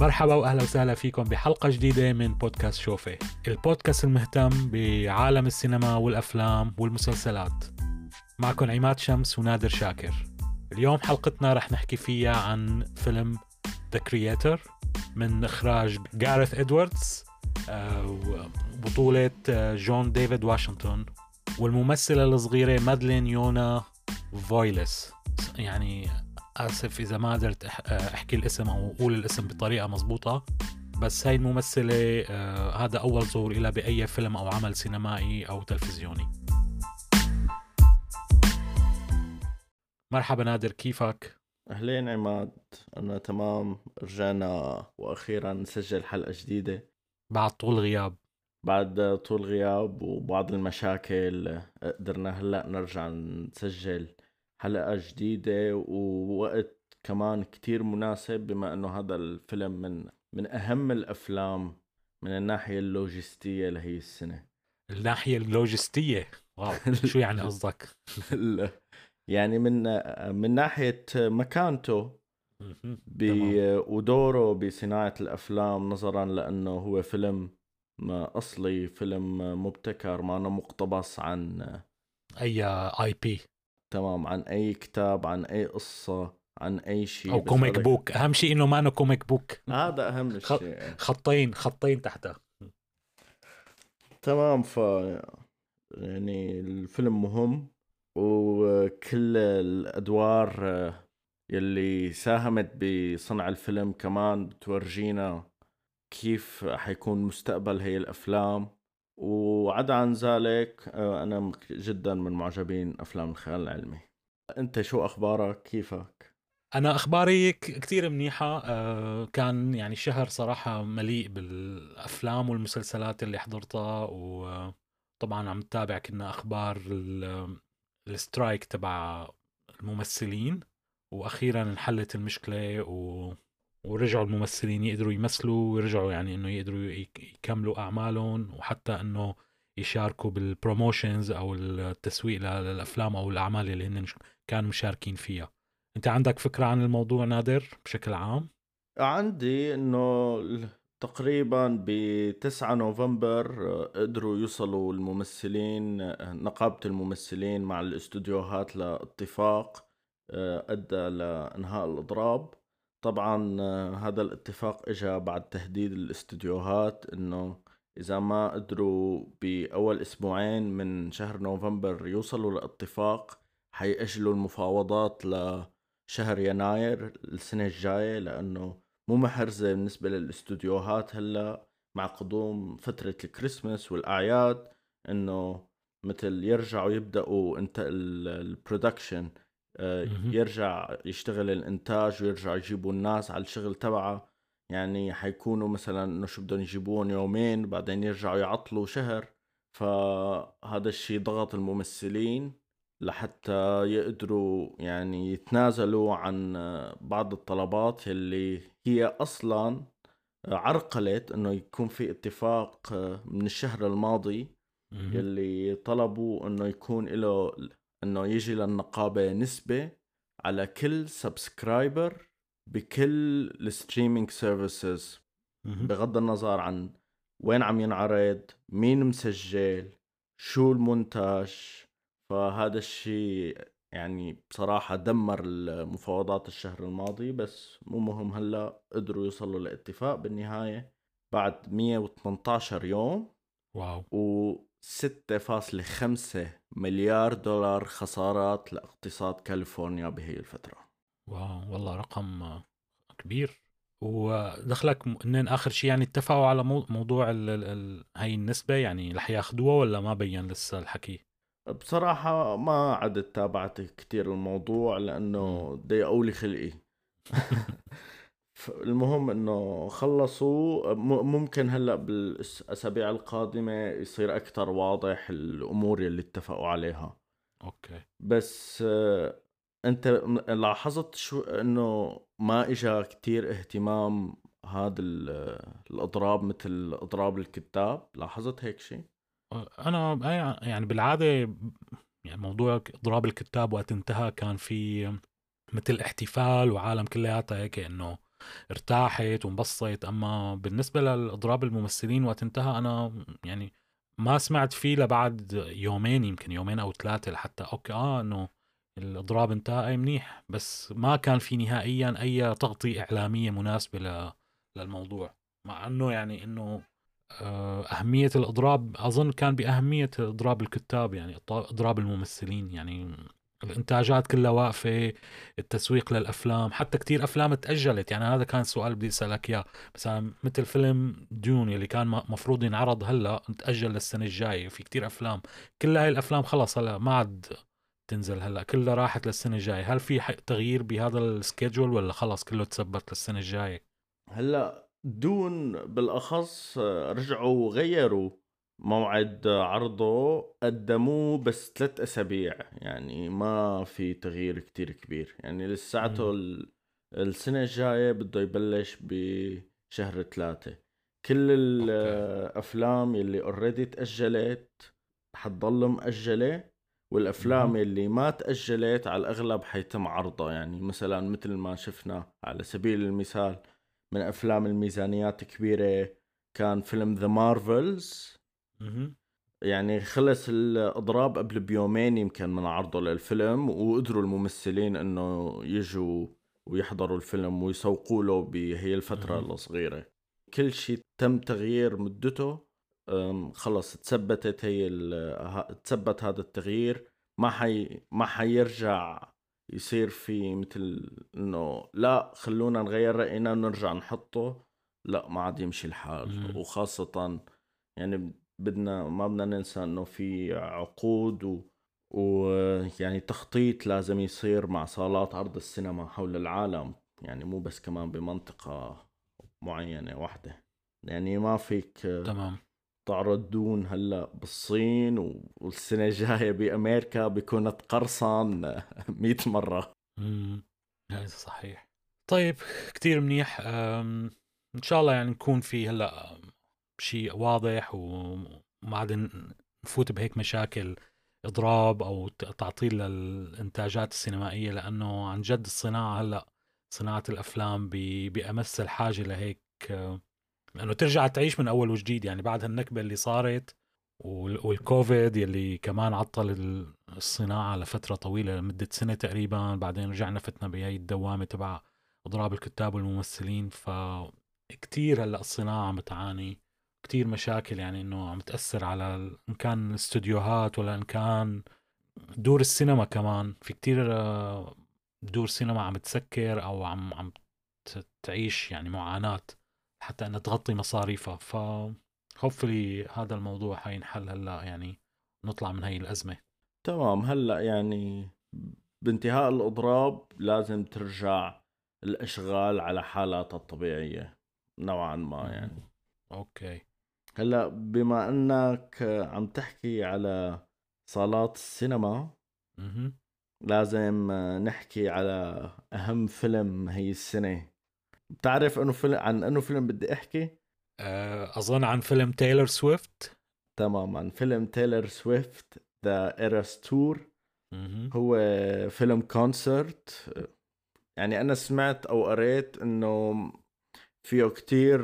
مرحبا وأهلا وسهلا فيكم بحلقة جديدة من بودكاست شوفي. البودكاست المهتم بعالم السينما والأفلام والمسلسلات. معكم عماد شمس ونادر شاكر. اليوم حلقتنا رح نحكي فيها عن فيلم The Creator من إخراج جارث ادواردز بطولة جون ديفيد واشنطن والممثلة الصغيرة مادلين يونا فويلس. يعني آسف إذا ما قدرت أحكي الاسم أو أقول الاسم بطريقة مزبوطه بس هاي الممثلة آه هذا أول ظهور لها بأي فيلم أو عمل سينمائي أو تلفزيوني. مرحبا نادر كيفك؟ أهلين عماد أنا تمام رجعنا وأخيرا نسجل حلقة جديدة. بعد طول غياب. بعد طول غياب وبعض المشاكل قدرنا هلأ نرجع نسجل. حلقة جديدة ووقت كمان كتير مناسب بما إنه هذا الفيلم من من أهم الأفلام من الناحية اللوجستية لهي السنة. الناحية اللوجستية؟ واو شو يعني قصدك؟ يعني من من ناحية مكانته ودوره بصناعة الأفلام نظرا لأنه هو فيلم أصلي فيلم مبتكر ما مقتبس عن أي آي بي. تمام عن أي كتاب عن أي قصة عن أي شيء أو comic book أهم شيء إنه ما إنه comic book هذا أهم شيء. خطين خطين تحتها تمام ف يعني الفيلم مهم وكل الأدوار يلي ساهمت بصنع الفيلم كمان بتورجينا كيف حيكون مستقبل هي الأفلام. وعدا عن ذلك آه، أنا جدا من معجبين أفلام الخيال العلمي. أنت شو أخبارك؟ كيفك؟ أنا أخباري كتير منيحة. آه، كان يعني شهر صراحة مليء بالأفلام والمسلسلات اللي حضرتها وطبعا عم تتابع كنا أخبار السترايك تبع الممثلين وأخيرا انحلت المشكلة و ورجعوا الممثلين يقدروا يمثلوا ويرجعوا يعني إنه يقدروا يكملوا أعمالهم وحتى إنه يشاركوا بالبروموشنز أو التسويق للأفلام أو الأعمال اللي هن كانوا مشاركين فيها. أنت عندك فكرة عن الموضوع نادر بشكل عام؟ عندي إنه تقريبا ب 9 نوفمبر قدروا يوصلوا الممثلين نقابة الممثلين مع الاستوديوهات لاتفاق آه، أدى لإنهاء الأضراب. طبعا آه، هذا الاتفاق اجى بعد تهديد الاستديوهات إنه إذا ما قدروا بأول أسبوعين من شهر نوفمبر يوصلوا لاتفاق حيأجلوا المفاوضات لشهر يناير السنة الجاية لأنه مو محرزة بالنسبة للاستوديوهات هلأ مع قدوم فترة الكريسماس والأعياد إنه مثل يرجعوا يبدأوا انت البرودكشن يرجع يشتغل الإنتاج ويرجع يجيبوا الناس على الشغل تبعه. يعني حيكونوا مثلا إنه شو بدهم يجيبون يومين بعدين يرجعوا يعطلوا شهر. فهذا الشيء ضغط الممثلين لحتى يقدروا يعني يتنازلوا عن بعض الطلبات اللي هي أصلا عرقلت إنه يكون في اتفاق من الشهر الماضي يلي طلبوا إنه يكون له إنه يجي للنقابة نسبة على كل subscriber بكل ال streaming services بغض النظر عن وين عم ينعرض مين مسجل شو المونتاج. فهذا الشيء يعني بصراحة دمر المفاوضات الشهر الماضي بس مو مهم هلأ قدروا يوصلوا لاتفاق بالنهاية بعد 118 يوم. واو. 6.5 مليار دولار خسارات لاقتصاد كاليفورنيا بهي الفترة. واو والله رقم كبير. ودخلك انين آخر شيء يعني اتفقوا على موضوع ال ال هاي النسبة؟ يعني رح ياخذوها ولا ما بين لسه الحكي؟ بصراحة ما عدت تابعت كتير الموضوع لأنه ضيقوا لي خلقي. المهم إنه خلصوا. ممكن هلأ بالأسابيع القادمة يصير أكثر واضح الأمور اللي اتفقوا عليها. أوكي. بس أنت لاحظت شو إنه ما اجى كتير اهتمام هذا الأضراب مثل أضراب الكتاب؟ لاحظت هيك شيء أنا يعني بالعادة يعني موضوع أضراب الكتاب وقت انتهى كان في مثل احتفال وعالم كلياتها هيك إنه ارتاحت وانبسطت. أما بالنسبة لأضراب الممثلين وقت انتهى أنا يعني ما سمعت فيه لبعد يومين يمكن يومين أو ثلاثة لحتى أوكي آه إنه الأضراب انتهى أي منيح. بس ما كان في نهائيا أي تغطية إعلامية مناسبة للموضوع. مع إنه يعني إنه آه، أهمية الإضراب أظن كان بأهمية إضراب الكتاب يعني إضراب الممثلين. يعني الإنتاجات كلها واقفة التسويق للأفلام حتى كتير أفلام تأجلت. يعني هذا كان سؤال بدي أسألك إياه. مثلا مثل فيلم ديون اللي كان مفروض ينعرض هلأ تأجل للسنة الجاية في كتير أفلام. كل هاي الأفلام خلص هلأ ما عاد تنزل هلأ كلها راحت للسنة الجاية. هل في تغيير بهذا السكيدجول ولا خلص كله تثبت للسنة الجاية؟ هلأ دون بالأخص رجعوا غيروا موعد عرضه قدموه بس ثلاث أسابيع. يعني ما في تغيير كتير كبير. يعني لساته السنة الجاية بده يبلش بشهر ثلاثة. كل الأفلام اللي اوريدي تأجلت حتضل مأجلة والأفلام اللي ما تأجلت على الأغلب حيتم عرضها. يعني مثلا مثل ما شفنا على سبيل المثال من أفلام الميزانيات كبيرة كان فيلم ذا مارفلز يعني خلص الأضراب قبل بيومين يمكن من عرضه للفيلم وقدروا الممثلين إنه يجوا ويحضروا الفيلم ويسوقوا له بهي الفترة الصغيرة. كل شيء تم تغيير مدته خلص تثبتت هي تثبت هذا التغيير. ما حي ما حيرجع يصير في مثل إنه لا خلونا نغير رأينا ونرجع نحطه. لا ما عاد يمشي الحال. وخاصة يعني بدنا ما بدنا ننسى إنه في عقود و ويعني تخطيط لازم يصير مع صالات عرض السينما حول العالم. يعني مو بس كمان بمنطقة معينة واحدة يعني ما فيك تمام. تعرض دون هلأ بالصين والسنة الجاية بأمريكا بيكون تقرصن 100 مرة. امم هذا صحيح. طيب كتير منيح. إن شاء الله يعني نكون في هلأ شيء واضح وما عاد نفوت بهيك مشاكل إضراب أو تعطيل للإنتاجات السينمائية لأنه عن جد الصناعة هلأ صناعة الأفلام بأمس الحاجة لهيك لأنه ترجع تعيش من أول وجديد. يعني بعد هالنكبة اللي صارت والكوفيد يلي كمان عطل الصناعة لفترة طويلة لمدة سنة تقريبا بعدين رجعنا فتنا بهي الدوامة تبع إضراب الكتاب والممثلين. ف كتير هلأ الصناعة عم تعاني. كتير مشاكل يعني إنه عم تأثر على إن كان الاستوديوهات ولا إن كان دور السينما كمان. في كتير آه، دور سينما عم تسكر أو عم عم تعيش يعني معاناة حتى إنها تغطي مصاريفها. ف hopefully هذا الموضوع حينحل هلأ يعني نطلع من هاي الأزمة. تمام. هلأ يعني بانتهاء الأضراب لازم ترجع الأشغال على حالاتها الطبيعية نوعا ما يعني. okay. هلأ بما أنك عم تحكي على صالات السينما لازم نحكي على أهم فيلم هي السنة. بتعرف إنه فيلم عن إنه فيلم بدي أحكي؟ آه، أظن عن فيلم تايلور سويفت. تمام عن فيلم تايلور سويفت The Eras Tour هو فيلم concert يعني أنا سمعت أو قريت إنه فيه كتير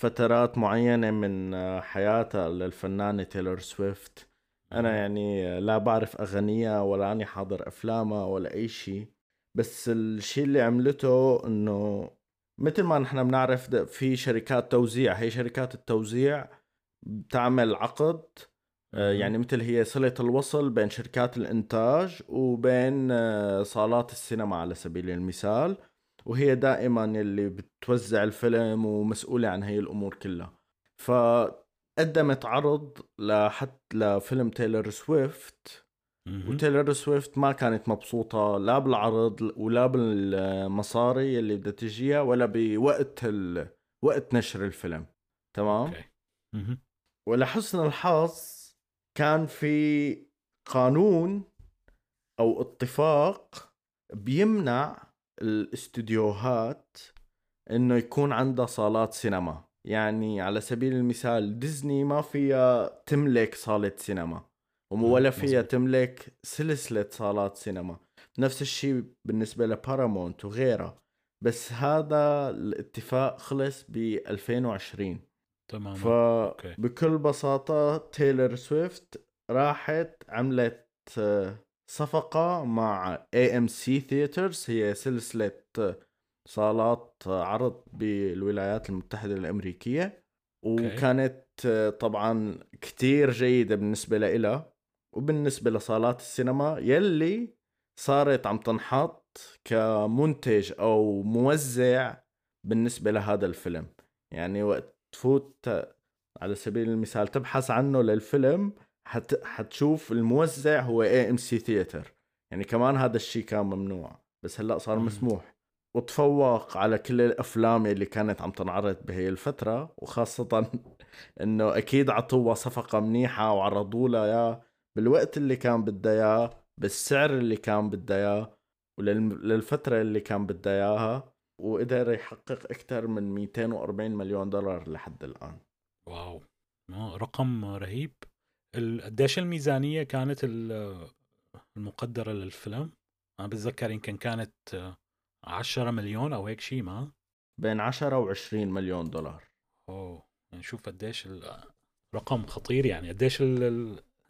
فترات معينة من آه، حياتها للفنانة تايلور سويفت. أنا يعني لا بعرف أغانيها ولا أني حاضر أفلامها ولا أي شيء. بس الشيء اللي عملته إنه مثل ما نحن بنعرف في شركات توزيع. هي شركات التوزيع بتعمل عقد آه، يعني مثل هي صلة الوصل بين شركات الإنتاج وبين آه، صالات السينما على سبيل المثال. وهي دائما اللي بتوزع الفيلم ومسؤولة عن هي الأمور كلها. فقدمت عرض لحتى لفيلم تايلور سويفت. وتايلر سويفت ما كانت مبسوطة لا بالعرض ولا بالمصاري اللي بدها تجيها ولا بوقت ال... وقت نشر الفيلم. تمام؟ okay. ولحسن الحظ كان في قانون أو اتفاق بيمنع الاستديوهات إنه يكون عندها صالات سينما. يعني على سبيل المثال ديزني ما فيها تملك صالة سينما ولا فيها تملك سلسلة صالات سينما. نفس الشيء بالنسبة لبارامونت وغيرها بس هذا الاتفاق خلص ب 2020 تماما فبكل بساطة تايلر سويفت راحت عملت صفقة مع AMC Theatres هي سلسلة صالات عرض بالولايات المتحدة الأمريكية. وكانت طبعا كتير جيدة بالنسبة لإلها. وبالنسبة لصالات السينما يلي صارت عم تنحط كمنتج أو موزع بالنسبة لهذا الفيلم. يعني وقت تفوت على سبيل المثال تبحث عنه للفيلم حت حتشوف الموزع هو AMC Theatre يعني كمان هذا الشيء كان ممنوع. بس هلأ صار مسموح. وتفوق على كل الأفلام اللي كانت عم تنعرض بهي الفترة وخاصة إنه أكيد عطوها صفقة منيحة وعرضوا لها إياه بالوقت اللي كان بدها إياه بالسعر اللي كان بدها إياه وللفتره اللي كان بدها إياها وقدر يحقق أكثر من 240 مليون دولار لحد الآن. واو. رقم رهيب. قديش الميزانية كانت المقدرة للفيلم. أنا بتذكر يمكن كانت 10 مليون أو هيك شيء ما؟ بين 10 و20 مليون دولار. أوه نشوف يعني قديش رقم خطير يعني. قديش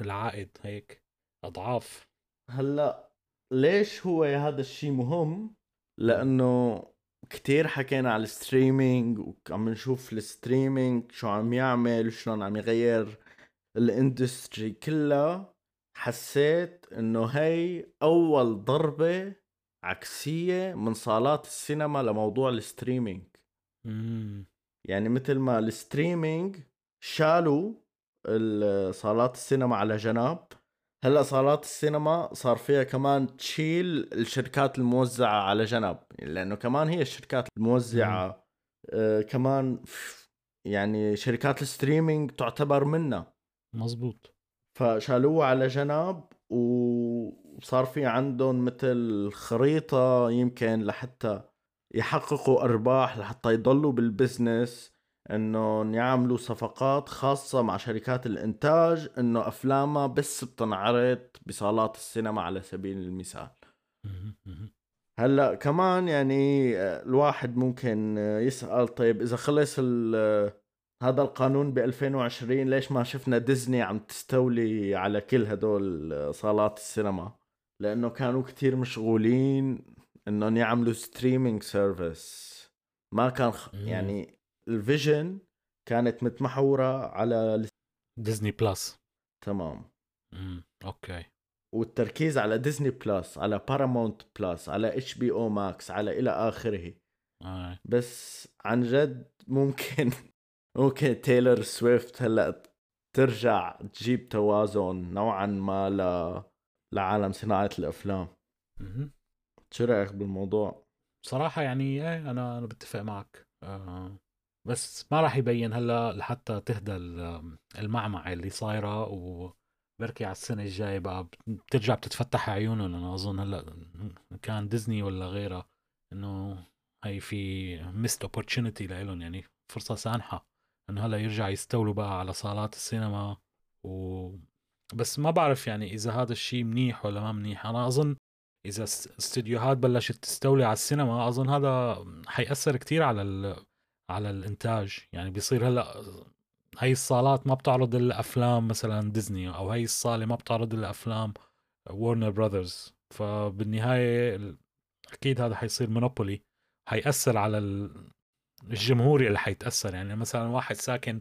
العائد هيك؟ أضعاف. هلأ ليش هو هذا الشيء مهم؟ لأنه كتير حكينا على ال streaming وعم نشوف ال streaming شو عم يعمل شلون عم يغير ال industry كلها حسيت إنه هي أول ضربة عكسية من صالات السينما لموضوع ال streaming. يعني مثل ما ال streaming شالوا صالات السينما على جناب هلأ صالات السينما صار فيها كمان تشيل الشركات الموزعة على جنب لأنه كمان هي الشركات الموزعة آه كمان يعني شركات ال streaming تعتبر منها. مزبوط فشالوها على جنب وصار في عندهم مثل خريطة يمكن لحتى يحققوا أرباح لحتى يضلوا بال business انه يعملوا صفقات خاصة مع شركات الإنتاج إنه افلامها بس بتنعرض بصالات السينما على سبيل المثال. هلأ كمان يعني الواحد ممكن يسأل طيب إذا خلص هذا القانون ب 2020 ليش ما شفنا ديزني عم تستولي على كل هدول صالات السينما؟ لأنه كانوا كتير مشغولين إنهم يعملوا streaming service ما كان خ... يعني ال vision كانت متمحورة على ديزني بلس تمام. امم okay. والتركيز على ديزني بلس على بارامونت بلس على إتش بي أو ماكس على إلى آخره. آه. بس عن جد ممكن ممكن تايلر سويفت هلأ ترجع تجيب توازن نوعا ما ل... لعالم صناعة الأفلام. شو رأيك بالموضوع؟ صراحة يعني إيه أنا أنا بتفق معك. آه بس ما راح يبين هلأ لحتى تهدى المعمعة اللي صايرة وبركي على السنة الجاية بقى بترجع بتتفتح عيونهم أنا أظن هلأ كان ديزني ولا غيرها إنه هي في missed opportunity لهم يعني فرصة سانحة. انه هلا يرجع يستولوا بقى على صالات السينما. و بس ما بعرف يعني إذا هذا الشيء منيح ولا ما منيح. أنا أظن إذا استديوهات بلشت تستولي على السينما أظن هذا حيأثر كتير على ال... على الإنتاج. يعني بيصير هلأ هاي الصالات ما بتعرض الا افلام مثلا ديزني أو هاي الصالة ما بتعرض الا افلام وورنر براذرز فبالنهايه أكيد هذا حيصير monopoly. حيأثر على الجمهور اللي حيتأثر. يعني مثلا واحد ساكن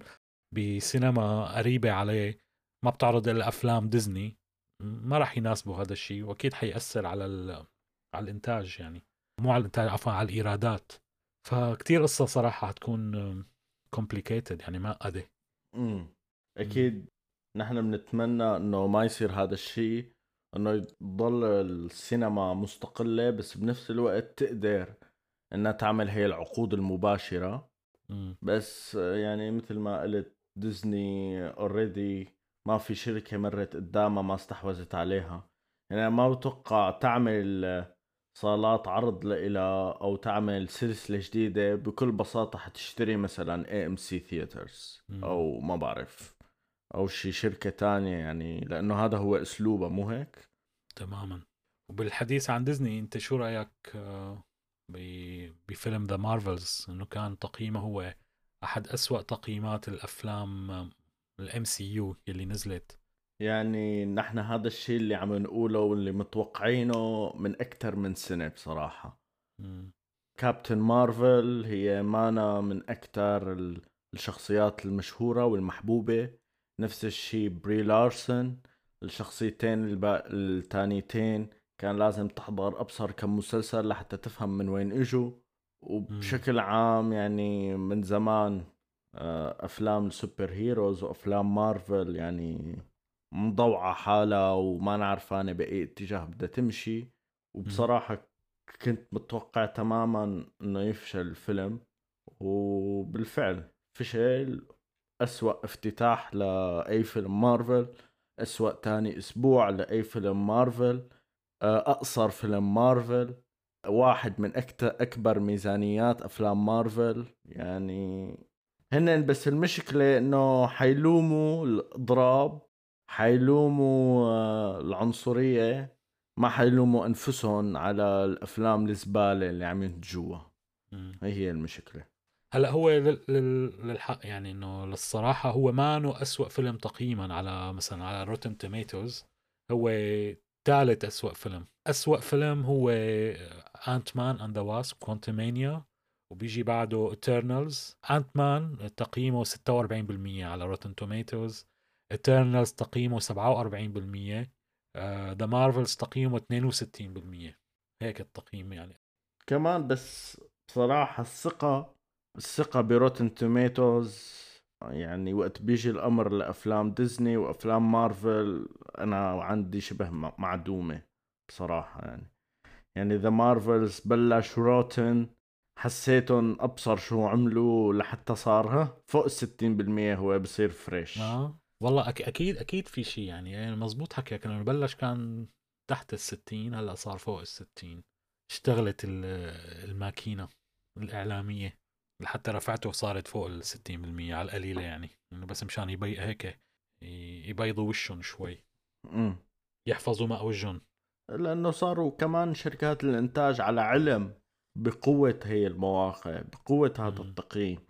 بسينما قريبة عليه ما بتعرض الا افلام ديزني ما راح يناسبه هذا الشيء وأكيد حيأثر على على الإنتاج يعني. مو على الإنتاج عفوا على الإيرادات. فكتير قصة صراحة حتكون complicated يعني معقدة امم أكيد نحن بنتمنى إنه ما يصير هذا الشيء إنه يضل السينما مستقلة بس بنفس الوقت تقدر إنها تعمل هي العقود المباشرة. مم. بس يعني مثل ما قلت ديزني اوريدي ما في شركة مرت قدامها ما استحوذت عليها. يعني ما بتوقع تعمل صالات عرض لإلها أو تعمل سلسلة جديدة بكل بساطة حتشتري مثلا AMC Theatres أو ما بعرف أو شي شركة تانية يعني لأنه هذا هو أسلوبها مو هيك؟ تماما. وبالحديث عن ديزني أنت شو رأيك آه، بفيلم The Marvels إنه كان تقييمه هو أحد أسوأ تقييمات الأفلام ال MCU اللي نزلت. يعني نحن هذا الشيء اللي عم نقوله واللي متوقعينه من أكثر من سنة بصراحة. كابتن مارفل هي مانها من أكثر الشخصيات المشهورة والمحبوبة. نفس الشيء بري لارسن الشخصيتين الثانيتين كان لازم تحضر أبصر كم مسلسل لحتى تفهم من وين إجوا. وبشكل عام يعني من زمان آه، أفلام السوبر هيروز وأفلام مارفل يعني مضوعة حالها وما نعرفانة بأي اتجاه بدها تمشي. وبصراحة كنت متوقع تماما إنه يفشل الفيلم. وبالفعل فشل. أسوأ افتتاح لأي فيلم مارفل. أسوأ تاني أسبوع لأي فيلم مارفل. آه، أقصر فيلم مارفل واحد من أكبر ميزانيات أفلام مارفل يعني هن بس المشكلة إنه حيلوموا الإضراب حيلوموا آه، العنصرية ما حيلوموا أنفسهم على الأفلام الزبالة اللي عم ينتجوها. هي هي المشكلة. هلأ هو للحق يعني إنه للصراحة هو ما إنه اسوء فيلم تقييما على مثلا على روتن توميتوز هو ثالث اسوء فيلم. اسوء فيلم هو Ant-Man and the Wasp Quantumania وبيجي بعده Eternals Ant-Man تقييمه 46% على Rotten Tomatoes Eternals تقييمه 47% The Marvels تقييمه 62% هيك التقييم يعني. كمان بس بصراحة الثقة الثقة ب Rotten Tomatoes يعني وقت بيجي الأمر لأفلام ديزني وأفلام مارفل أنا عندي شبه معدومة بصراحة يعني. يعني The Marvels بلش rotten حسيتهم أبصر شو عملوا لحتى صار ها فوق ال 60% هو بصير fresh آه. والله أك أكيد أكيد في شيء يعني, يعني مزبوط حكيك إنه بلش كان تحت ال 60 هلأ صار فوق ال 60 اشتغلت الماكينة الإعلامية. لحتى رفعته صارت فوق ال 60% على القليلة يعني. إنه بس مشان يبي هيك يبيضوا وشهم شوي. امم يحفظوا ماء وجههم. لأنه صاروا كمان شركات الإنتاج على علم بقوة هي المواقع بقوة هذا التقييم.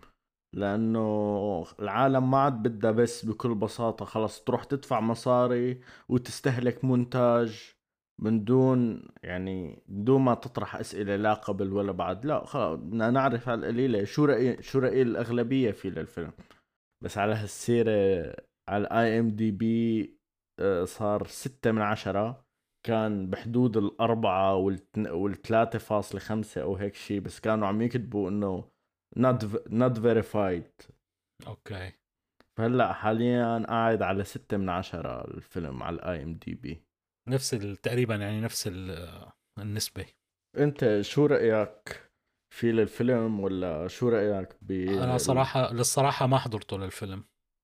لأنه العالم ما عاد بدها بس بكل بساطة خلص تروح تدفع مصاري وتستهلك منتج من دون يعني بدون ما تطرح أسئلة لا قبل ولا بعد. لا خلص بدنا نعرف على القليله شو راي شو رأي الأغلبية في للفيلم؟ بس على هالسيرة على ال IMDb صار ستة من عشرة. كان بحدود الأربعة والثلاثة فاصلة خمسة أو هيك شيء بس كانوا عم يكتبوا إنه not, not verified. okay. فهلأ حاليا قاعد على ستة من عشرة الفيلم على ال IMDb نفس تقريبا يعني نفس النسبة. انت شو رأيك في للفيلم ولا شو رأيك ب أنا صراحة للصراحة ما حضرته للفيلم.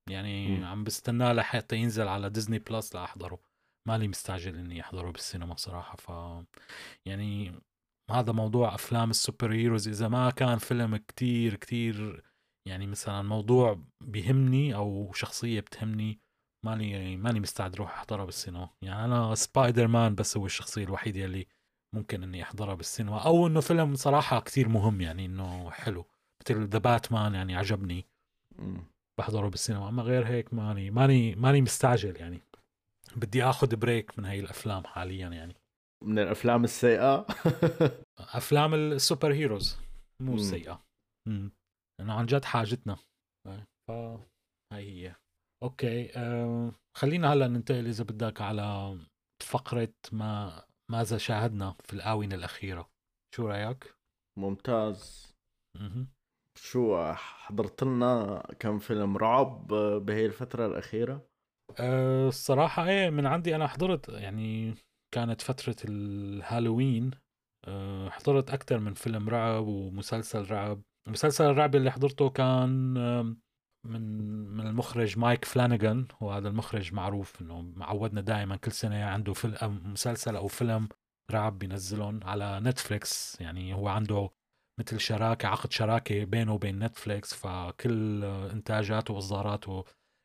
يعني م. عم بستناه لحتى ينزل على Disney Plus لأحضره. مالي مستعجل إني أحضره بالسينما صراحة. ف يعني هذا موضوع أفلام ال superheroes. إذا ما كان فيلم كتير كتير يعني مثلا موضوع بيهمني أو شخصية بتهمني ماني ماني مستعد أروح احضرها بالسينما. يعني أنا سبايدر مان بس هو الشخصية الوحيدة اللي ممكن إني أحضرها بالسينما. أو إنه فيلم صراحة كتير مهم يعني إنه حلو. مثل The Batman يعني عجبني. بحضره بالسينما. أما غير هيك ماني ماني ماني مستعجل يعني. بدي آخذ break من هاي الأفلام حاليا يعني. من الأفلام السيئة؟ أفلام ال superheroes مو سيئة. لأنه عن جد حاجتنا. ف هاي هي. okay أه خلينا هلأ ننتقل إذا بدك على فقرة ما ماذا شاهدنا في الآونة الأخيرة. شو رأيك؟ ممتاز. شو حضرت لنا كم فيلم رعب بهي الفترة الأخيرة؟ أه الصراحة إيه من عندي أنا حضرت يعني كانت فترة الهالوين أه حضرت أكثر من فيلم رعب ومسلسل رعب. مسلسل الرعب اللي حضرته كان من من المخرج مايك فلانجان وهذا المخرج معروف إنه معودنا دائما كل سنة عنده فيلم مسلسل أو فيلم رعب بينزلهم على نتفليكس. يعني هو عنده مثل شراكة عقد شراكة بينه وبين نتفليكس. فكل إنتاجاته وإصداراته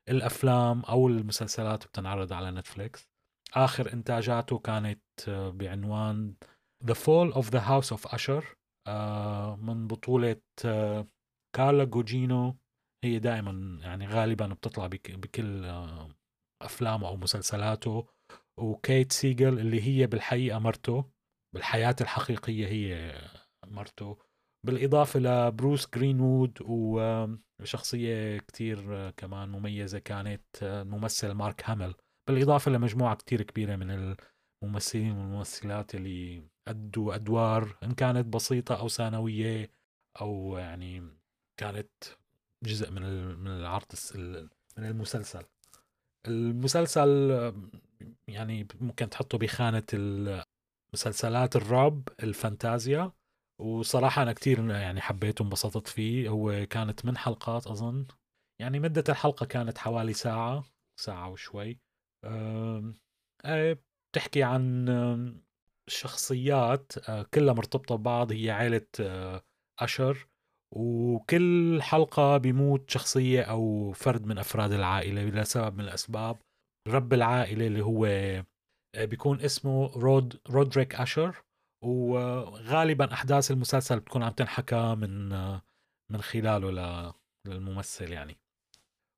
الأفلام أو المسلسلات بتنعرض على نتفليكس. آخر إنتاجاته كانت بعنوان The Fall of the House of Usher آه، من بطولة آه، كارلا جوجينو هي دائما يعني غالبا بتطلع بكل آه، أفلامه أو مسلسلاته. وكيت سيجل اللي هي بالحقيقة مرته بالحياة الحقيقية هي مرته. بالإضافة لبروس جرينوود وشخصية كتير كمان مميزة كانت الممثل مارك هامل. بالإضافة لمجموعة كتير كبيرة من الممثلين والممثلات اللي أدوا أدوار إن كانت بسيطة أو ثانوية أو يعني كانت جزء من من العرض من المسلسل. المسلسل يعني ممكن تحطه بخانة مسلسلات الرعب الفانتازيا وصراحة أنا كتير يعني حبيته وانبسطت فيه. هو كانت من حلقات أظن. يعني مدة الحلقة كانت حوالي ساعة ساعة وشوي. بتحكي عن شخصيات آه، كلها مرتبطة ببعض. هي عائلة آه، أشر. وكل حلقة بيموت شخصية أو فرد من أفراد العائلة لسبب من الأسباب. رب العائلة اللي هو آه، بيكون اسمه رود رودريك أشر. وغالبا أحداث المسلسل بتكون عم تنحكى من من خلاله للممثل يعني.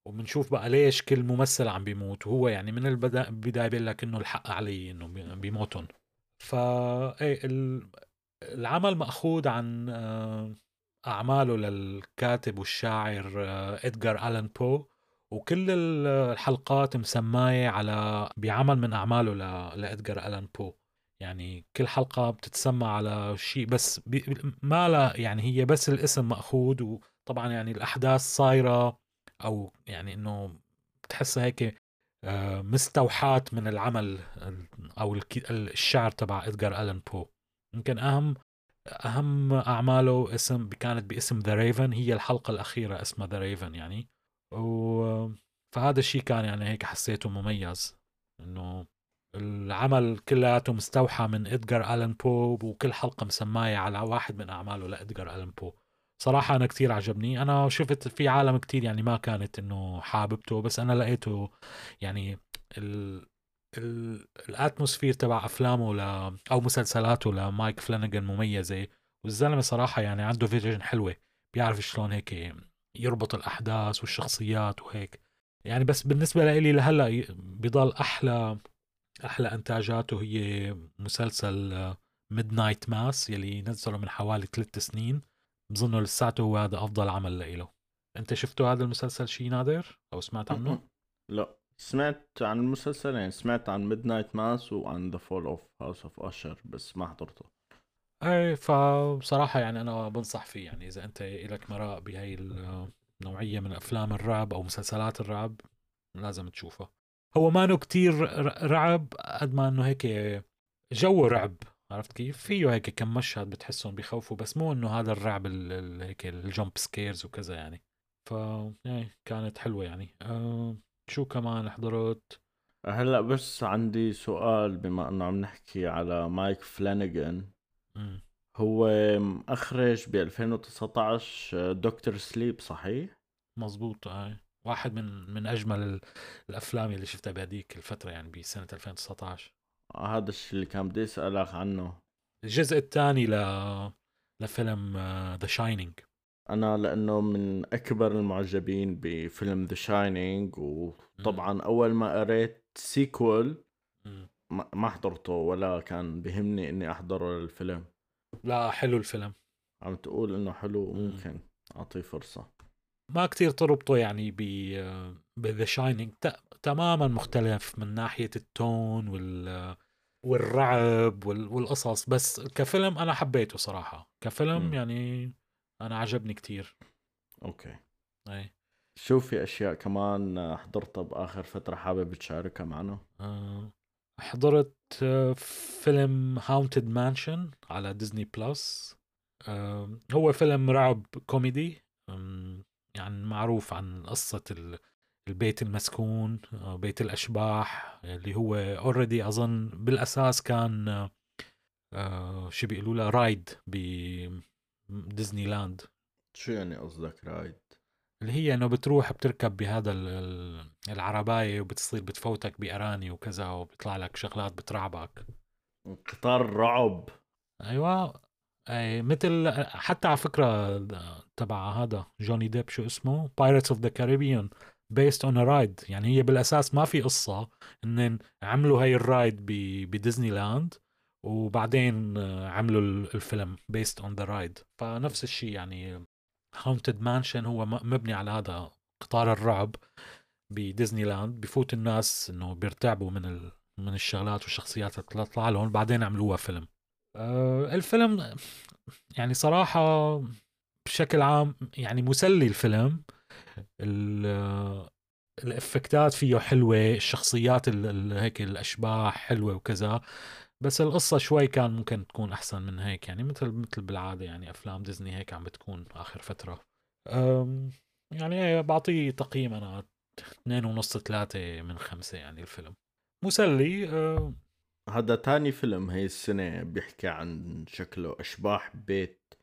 وبنشوف بقى ليش كل ممثل عم بيموت. وهو يعني من البداية بيقول لك إنه الحق علي إنه بيموتن فا إيه العمل مأخوذ عن أعماله للكاتب والشاعر آه، إدغار آلان بو وكل الحلقات مسماية على بعمل من أعماله لإدغار آلان بو. يعني كل حلقة بتتسمى على شيء بس ما لا يعني هي بس الاسم مأخوذ وطبعا يعني الأحداث صايرة أو يعني إنه بتحسها هيك آه، مستوحاة من العمل أو الشعر تبع ادجار آلان بو. يمكن أهم أهم أعماله اسم كانت باسم The Raven هي الحلقة الأخيرة اسمها The Raven يعني. و فهذا الشيء كان يعني هيك حسيته مميز إنه العمل كلياته مستوحى من ادجار آلان بو وكل حلقة مسماية على واحد من أعماله لادجار آلان بو. صراحة أنا كتير عجبني. أنا شفت في عالم كتير يعني ما كانت إنه حاببته بس أنا لقيته يعني ال ال atmosphere تبع أفلامه ل أو مسلسلاته لمايك فلانجن مميزة والزلمة صراحة يعني عنده vision حلوة بيعرف شلون هيك يربط الأحداث والشخصيات وهيك. يعني بس بالنسبة لي لهلأ بضل أحلى أحلى إنتاجاته هي مسلسل Midnight Mass يلي نزله من حوالي ثلاث سنين. بظنه لساته هو هذا أفضل عمل لإله. أنت شفته هذا المسلسل شي نادر؟ أو سمعت عنه؟ لا. سمعت عن المسلسل يعني سمعت عن Midnight Mass وعن The Fall of House of Usher بس ما حضرته. إيه فبصراحة يعني أنا بنصح فيه يعني إذا أنت لك مرأ بهاي النوعية من أفلام الرعب أو مسلسلات الرعب لازم تشوفه. هو ما كتير رعب قد ما إنه هيك جو رعب عرفت كيف؟ فيه هيك كم مشهد بتحسهم بخوفوا بس مو إنه هذا الرعب هيك ال jump scares وكذا يعني. ف يعني كانت حلوة يعني. أه شو كمان حضرت؟ هلأ بس عندي سؤال بما إنه عم نحكي على مايك فلاناغان هو مخرج ب 2019 Doctor Sleep صحيح؟ مزبوط هاي واحد من من أجمل الأفلام اللي شفتها بهذيك الفترة يعني بسنه 2019 هذا الشيء اللي كان بدي أسألك عنه. الجزء الثاني ل لفيلم The Shining أنا لأنه من أكبر المعجبين بفيلم The Shining وطبعا. أول ما قريت sequel ما حضرته ولا كان بهمني إني أحضره للفيلم. لا حلو الفيلم. عم تقول إنه حلو ممكن أعطيه فرصة. ما كتير تربطه يعني ب ب The Shining تماما مختلف من ناحية ال tone وال والرعب والقصص. بس كفيلم أنا حبيته صراحة. كفيلم م. يعني أنا عجبني كتير. okay. أي. شو في أشياء كمان حضرتها بآخر فترة حابب تشاركها معنا؟ أه حضرت فيلم Haunted Mansion على ديزني بلس أه هو فيلم رعب كوميدي. يعني معروف عن قصة البيت المسكون آه، بيت الأشباح اللي هو already أظن بالأساس كان آه، شو بيقولوا له ride بديزني لاند. شو يعني قصدك ride؟ اللي هي إنه بتروح بتركب بهذا العرباية وبتصير بتفوتك بقراني وكذا وبيطلع لك شغلات بترعبك. قطار رعب. أيوه. أي مثل حتى على فكرة تبع هذا جوني ديب شو اسمه؟ Pirates of the Caribbean based on ride يعني هي بالأساس ما في قصة إنه عملوا هاي ال ride بديزني لاند. وبعدين عملوا الفيلم based on the ride فنفس الشيء يعني Haunted Mansion هو مبني على هذا قطار الرعب بديزني لاند بفوت الناس إنه بيرتعبوا من ال... من الشغلات والشخصيات اللي بتطلع لهم. بعدين عملوها فيلم. آه الفيلم يعني صراحة بشكل عام يعني مسلي الفيلم. ال effectات فيه حلوة الشخصيات هيك الأشباح حلوة وكذا. بس القصة شوي كان ممكن تكون أحسن من هيك يعني مثل مثل بالعادة يعني أفلام ديزني هيك عم بتكون آخر فترة. يعني بعطيه تقييم أنا اثنين ونص ثلاثة من خمسة يعني الفيلم. مسلي أه هذا تاني فيلم هي السنة بيحكي عن شكله أشباح بيت.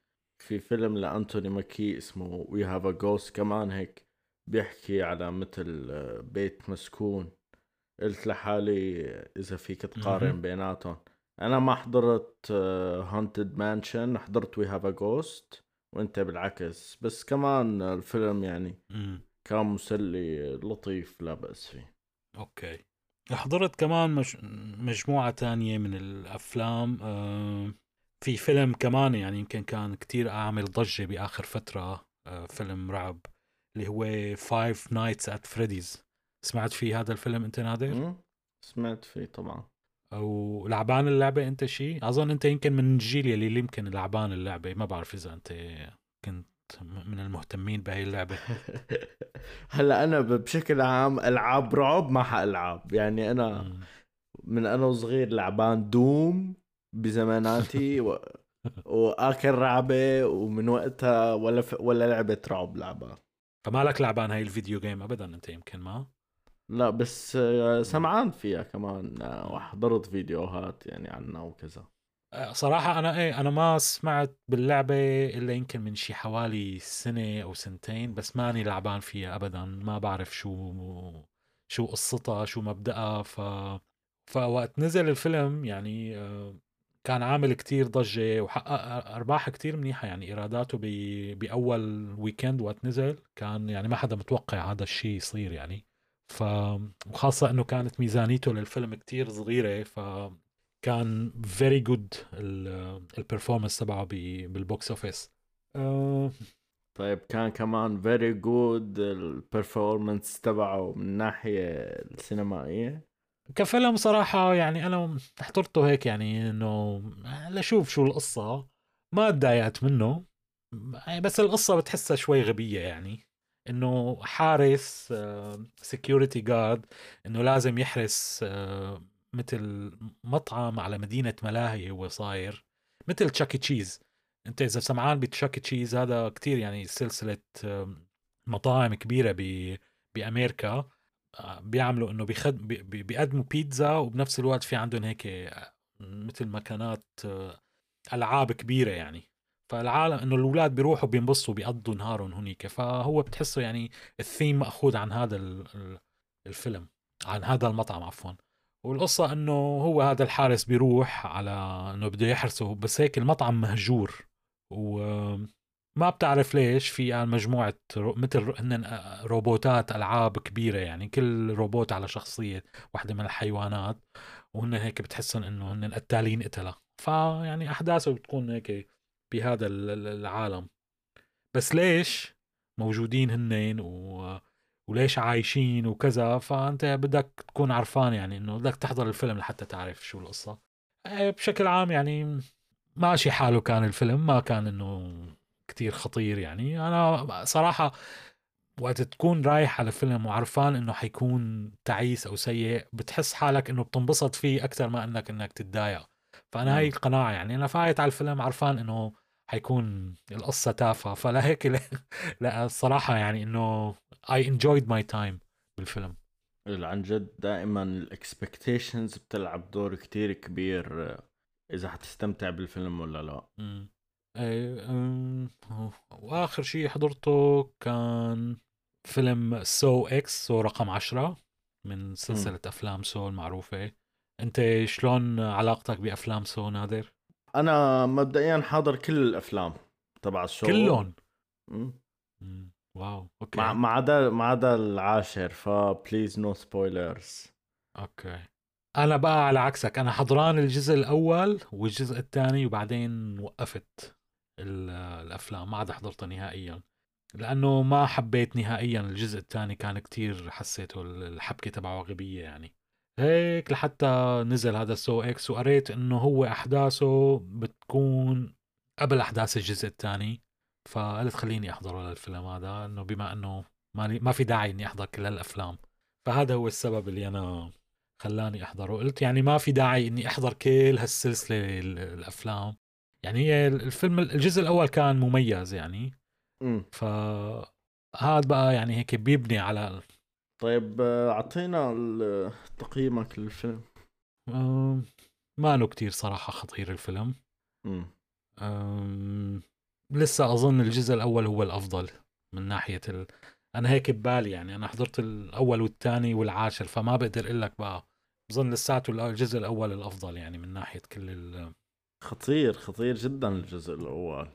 في فيلم لأنتوني ماكي اسمه We Have a Ghost كمان هيك بيحكي على مثل بيت مسكون. قلت لحالي إذا فيك تقارن بيناتهم. أنا ما حضرت Haunted آه، Mansion حضرت We Have a Ghost وأنت بالعكس. بس كمان الفيلم يعني كان مسلي لطيف لا بأس فيه. okay. حضرت كمان مش مجموعة تانية من الأفلام آه في فيلم كمان يعني يمكن كان كتير أعمل ضجة بآخر فترة آه فيلم رعب اللي هو Five Nights at Freddy's سمعت فيه هذا الفيلم أنت نادر؟ سمعت فيه طبعا. أو لعبان اللعبة أنت شيء؟ أظن أنت يمكن من الجيل اللي يمكن لعبان اللعبة. ما بعرف إذا أنت كنت من المهتمين بهي اللعبة. هلأ أنا بشكل عام ألعاب رعب ما حألعب. يعني أنا من أنا وصغير لعبان دوم بزماناتي و... وآكل رعبة ومن وقتها ولا ف... ولا لعبة رعب لعبها فما لك لعبان هاي الفيديو جيم ابدا أنت يمكن ما؟ لا بس آه، سمعان فيها كمان آه، وحضرت فيديوهات يعني عنها وكذا. صراحة أنا إيه أنا ما سمعت باللعبة إلا يمكن من شي حوالي سنة أو سنتين بس ماني لعبان فيها أبدا. ما بعرف شو شو قصتها شو مبدأها. ف فوقت نزل الفيلم يعني آه، كان عامل كتير ضجة وحقق أرباح كتير منيحة. يعني إيراداته بأول ويكند وقت نزل كان يعني ما حدا متوقع هذا الشيء يصير يعني. ف وخاصة إنه كانت ميزانيته للفيلم كتير صغيرة ف كان very good ال performance تبعه بال box office آه، طيب كان كمان very good ال performance تبعه من الناحيه السينمائية؟ كفيلم صراحة يعني أنا حضرته هيك يعني إنه لشوف شو القصة ما تضايقت منه. بس القصة بتحسها شوي غبية يعني. إنه حارس security uh, guard إنه لازم يحرس uh, مثل مطعم ع مدينة ملاهي هو صاير مثل تشاكي تشيز أنت إذا سمعان بتشاكي تشيز هذا كتير يعني سلسلة مطاعم كبيرة ب... بأمريكا آه، بيعملوا إنه بيخد... بي... بيقدموا بيتزا وبنفس الوقت في عندهم هيك آه، مثل مكانات آه، ألعاب كبيرة يعني. فالعالم إنه الأولاد بيروحوا بينبسطوا بيقضوا نهارهم هنيك فهو بتحسه يعني الثيم مأخوذ عن هذا الفيلم عن هذا المطعم عفوا. والقصة إنه هو هذا الحارس بيروح على إنه بده يحرسه بس هيك المطعم مهجور. وما بتعرف ليش في مجموعة مثل هن روبوتات ألعاب كبيرة يعني كل روبوت على شخصية واحدة من الحيوانات. وهن هيك بتحسن إنه هن قتالين قتلة فيعني أحداثه بتكون هيك بهذا العالم. بس ليش موجودين هنين و وليش عايشين وكذا؟ فأنت بدك تكون عرفان يعني إنه بدك تحضر الفيلم لحتى تعرف شو القصة. إيه، بشكل عام يعني ماشي حاله كان الفيلم ما كان إنه كتير خطير يعني. أنا صراحة وقت تكون رايح على فيلم وعرفان إنه حيكون تعيس أو سيء بتحس حالك إنه بتنبسط فيه أكثر ما إنك إنك تتضايق. فأنا هاي القناعة يعني. أنا فايت على الفيلم عرفان إنه حيكون القصة تافهة. فلهيك لا الصراحة يعني إنه I enjoyed my time بالفيلم. عن جد دائما ال expectations بتلعب دور كتير كبير إذا حتستمتع بالفيلم ولا لا. إيه وآخر شيء حضرته كان فيلم سو إكس سو رقم عشرة من سلسلة م. أفلام Saw المعروفة أنت شلون علاقتك بأفلام Saw نادر؟ أنا مبدئيا حاضر كل الأفلام تبع ال Saw كلهم. wow okay. ما عدا ما عدا العاشر ف please no spoilers okay. أنا بقى على عكسك. أنا حضران الجزء الأول والجزء الثاني وبعدين وقفت ال- الأفلام. ما عاد حضرتها نهائيا. لأنه ما حبيت نهائيا الجزء الثاني كان كتير حسيته الحبكة تبعه غبية يعني. هيك لحتى نزل هذا سو إكس وقريت إنه هو أحداثه بتكون قبل أحداث الجزء الثاني. فقلت خليني أحضره للفيلم هذا إنه بما إنه ما ما في داعي إني أحضر كل الأفلام. فهذا هو السبب اللي أنا خلاني أحضره. قلت يعني ما في داعي إني أحضر كل هالسلسلة ال- الأفلام. يعني هي الفيلم الجزء الأول كان مميز يعني. ف هذا بقى يعني هيك بيبني على طيب أعطينا تقييمك للفيلم ما له كتير صراحة خطير الفيلم. أم، لسه أظن الجزء الأول هو الأفضل من ناحية ال... أنا هيك ببالي يعني أنا حضرت الأول والثاني والعاشر فما بقدر أقول لك بقى بظن لساته الجزء الأول الأفضل يعني من ناحية كل ال... خطير خطير جدا الجزء الأول.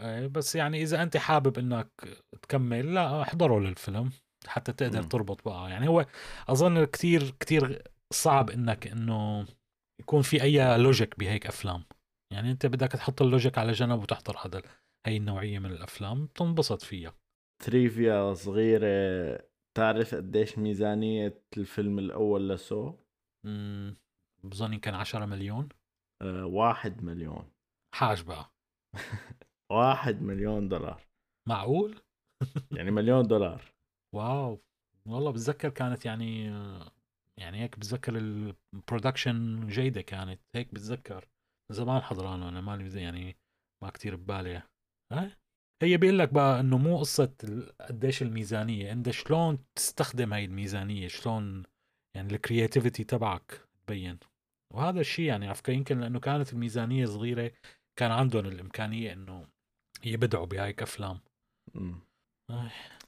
إيه، بس يعني إذا أنت حابب إنك تكمل لا احضره للفيلم حتى تقدر مم. تربط بقى. يعني هو أظن كتير كتير صعب إنك إنه يكون في أي logic بهيك أفلام. يعني أنت بدك تحط ال logic على جنب وتحضر هذا هي النوعية من الأفلام بتنبسط فيها. trivia صغيرة تعرف قديش ميزانية الفيلم الأول ل Saw؟ مم، بظن يمكن 10 مليون. آه واحد مليون. حاج بقى. واحد مليون دولار. معقول؟ يعني مليون دولار. wow. والله بتذكر كانت يعني يعني هيك بتذكر ال production جيدة كانت هيك بتذكر. زمان حضرانه أنا مالي يعني ما كتير ببالي. هي بيقول لك بقى إنه مو ال- قديش الميزانية أنت شلون تستخدم هاي الميزانية؟ شلون يعني الكرياتيفيتي تبعك تبين؟ وهذا الشيء يعني فكرة يمكن لأنه كانت الميزانية صغيرة كان عندهم الإمكانية إنه يبدعوا بهايك افلام.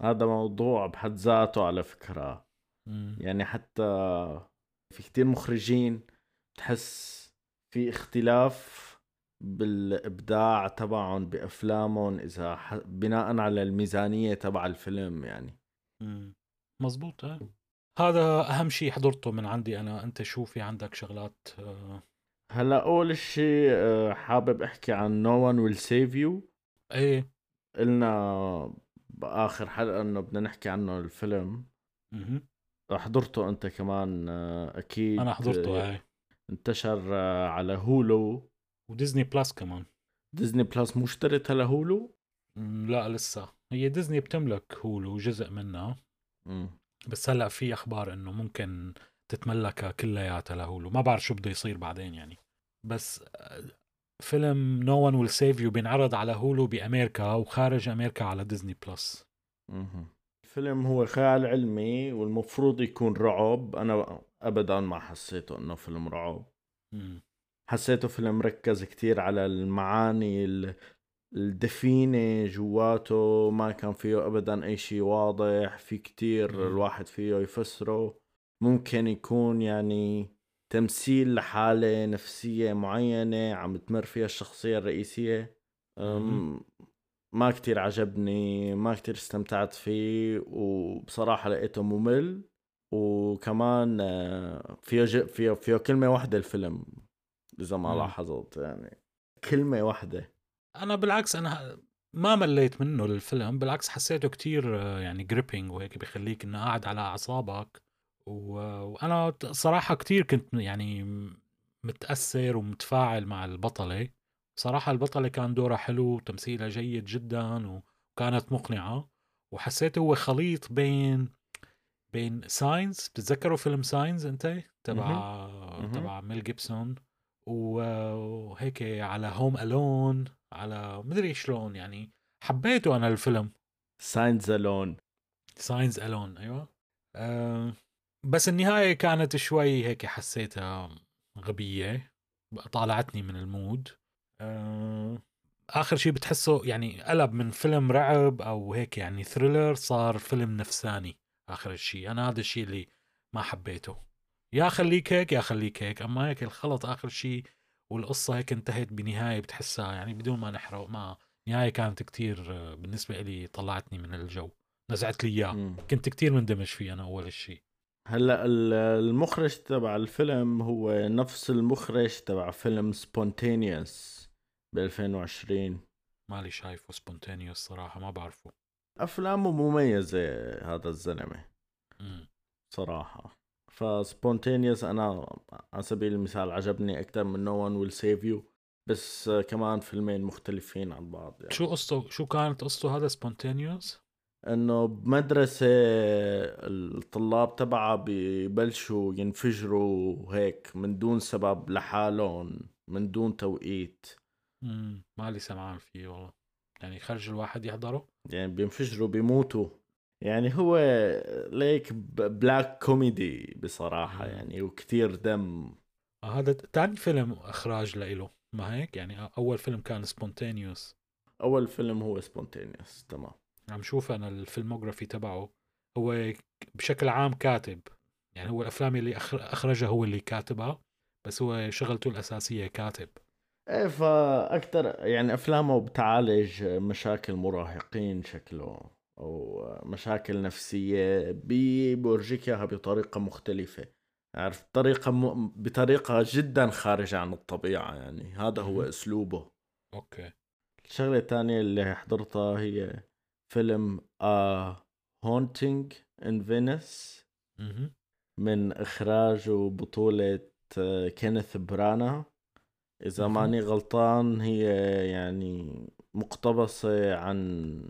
هذا موضوع بحد ذاته على فكرة. مم. يعني حتى في كتير مخرجين تحس في اختلاف بالإبداع تبعهم بأفلامهم إذا ح... بناء على الميزانية تبع الفيلم يعني. مم. مزبوط آه. هذا أهم شيء حضرته من عندي أنا. أنت شو في عندك شغلات آه، هلأ أول شيء آه، حابب أحكي عن No One Will Save You. إيه. قلنا بآخر حلقة إنه بدنا نحكي عنه الفيلم. حضرته أنت كمان آه، أكيد. أنا حضرته آه، إيه انتشر آه، على Hulu. و Disney Plus كمان. Disney Plus مو اشتريتها ل Hulu لا لسه. هي ديزني بتملك Hulu جزء منها. مم. بس هلا في أخبار إنه ممكن تتملكها كلياتها ل Hulu. ما بعرف شو بده يصير بعدين يعني. بس آه، فيلم No One Will Save You بينعرض على Hulu بأمريكا وخارج أمريكا على Disney Plus. الفيلم هو خيال علمي والمفروض يكون رعب أنا ابدا ما حسيته إنه فيلم رعب مم. حسيته فيلم ركز كتير على المعاني ال- الدفينة جواته ما كان فيه ابدا أي شيء واضح في كتير مم. الواحد فيه يفسره ممكن يكون يعني تمثيل لحالة نفسية معينة عم تمر فيها الشخصية الرئيسية. ما كتير عجبني ما كتير استمتعت فيه وبصراحة لقيته ممل. وكمان آه، فيه ج- فيه فيه كلمة واحدة الفيلم إذا ما. لاحظت يعني كلمة واحدة. أنا بالعكس أنا ما مليت منه الفيلم بالعكس حسيته كتير آه، يعني جريبينج وهيك بخليك إنه قاعد على أعصابك. و... وأنا صراحة كتير كنت يعني م- متأثر ومتفاعل مع البطلة. صراحة البطلة كان دورها حلو وتمثيلها جيد جدا وكانت مقنعة. وحسيته هو خليط بين بين Signs بتتذكروا فيلم Signs أنت؟ تبع. تبع ميل جيبسون. وهيك على Home Alone على مدري شلون يعني حبيته أنا الفيلم. Signs Alone Signs Alone أيوه. أه بس النهاية كانت شوي هيك حسيتها غبية طالعتني من ال mood. أه آخر شيء بتحسه يعني قلب من فيلم رعب أو هيك يعني thriller صار فيلم نفساني آخر الشيء أنا هذا الشيء اللي ما حبيته. يا خليك هيك يا خليك هيك. أما هيك الخلط آخر شيء والقصة هيك انتهت بنهاية بتحسها يعني بدون ما نحرق. ما نهاية كانت كتير آه، بالنسبة لي طلعتني من الجو. نزعت لي اياه. كنت كتير مندمج فيه أنا أول شيء هلا ال- المخرج تبع الفيلم هو نفس المخرج تبع فيلم Spontaneous ب 2020 مالي شايفه Spontaneous صراحة ما بعرفه. أفلامه مميزة هذا الزلمة. صراحة. ف Spontaneous أنا على سبيل المثال عجبني أكثر من No One Will Save You بس كمان فيلمين مختلفين عن بعض يعني. شو قصته؟ شو كانت قصته هذا Spontaneous إنه بمدرسة الطلاب تبعها ببلشوا ينفجروا هيك من دون سبب لحالهم من دون توقيت. مم. مالي سمعان فيه والله. يعني خرج الواحد يحضره؟ يعني بينفجروا بيموتوا. يعني هو ليك black comedy بصراحة مم. يعني وكتير دم. هذا تاني فيلم إخراج لإله ما هيك؟ يعني أول فيلم كان Spontaneous أول فيلم هو Spontaneous تمام. عم شوف أنا ال filmography تبعه هو بشكل عام كاتب. يعني هو الأفلام اللي أخرجها هو اللي كاتبها بس هو شغلته الأساسية كاتب. إيه فأكتر يعني أفلامه بتعالج مشاكل مراهقين شكله أو مشاكل نفسية بي- بورجيك إياها بطريقة مختلفة. عارف طريقة م... بطريقة جدا خارجة عن الطبيعة يعني. هذا هو. أسلوبه. okay. الشغلة الثانية اللي حضرتها هي فيلم in Venice أها من إخراج وبطولة آه، كينيث برانا إذا. ماني غلطان هي يعني مقتبسة عن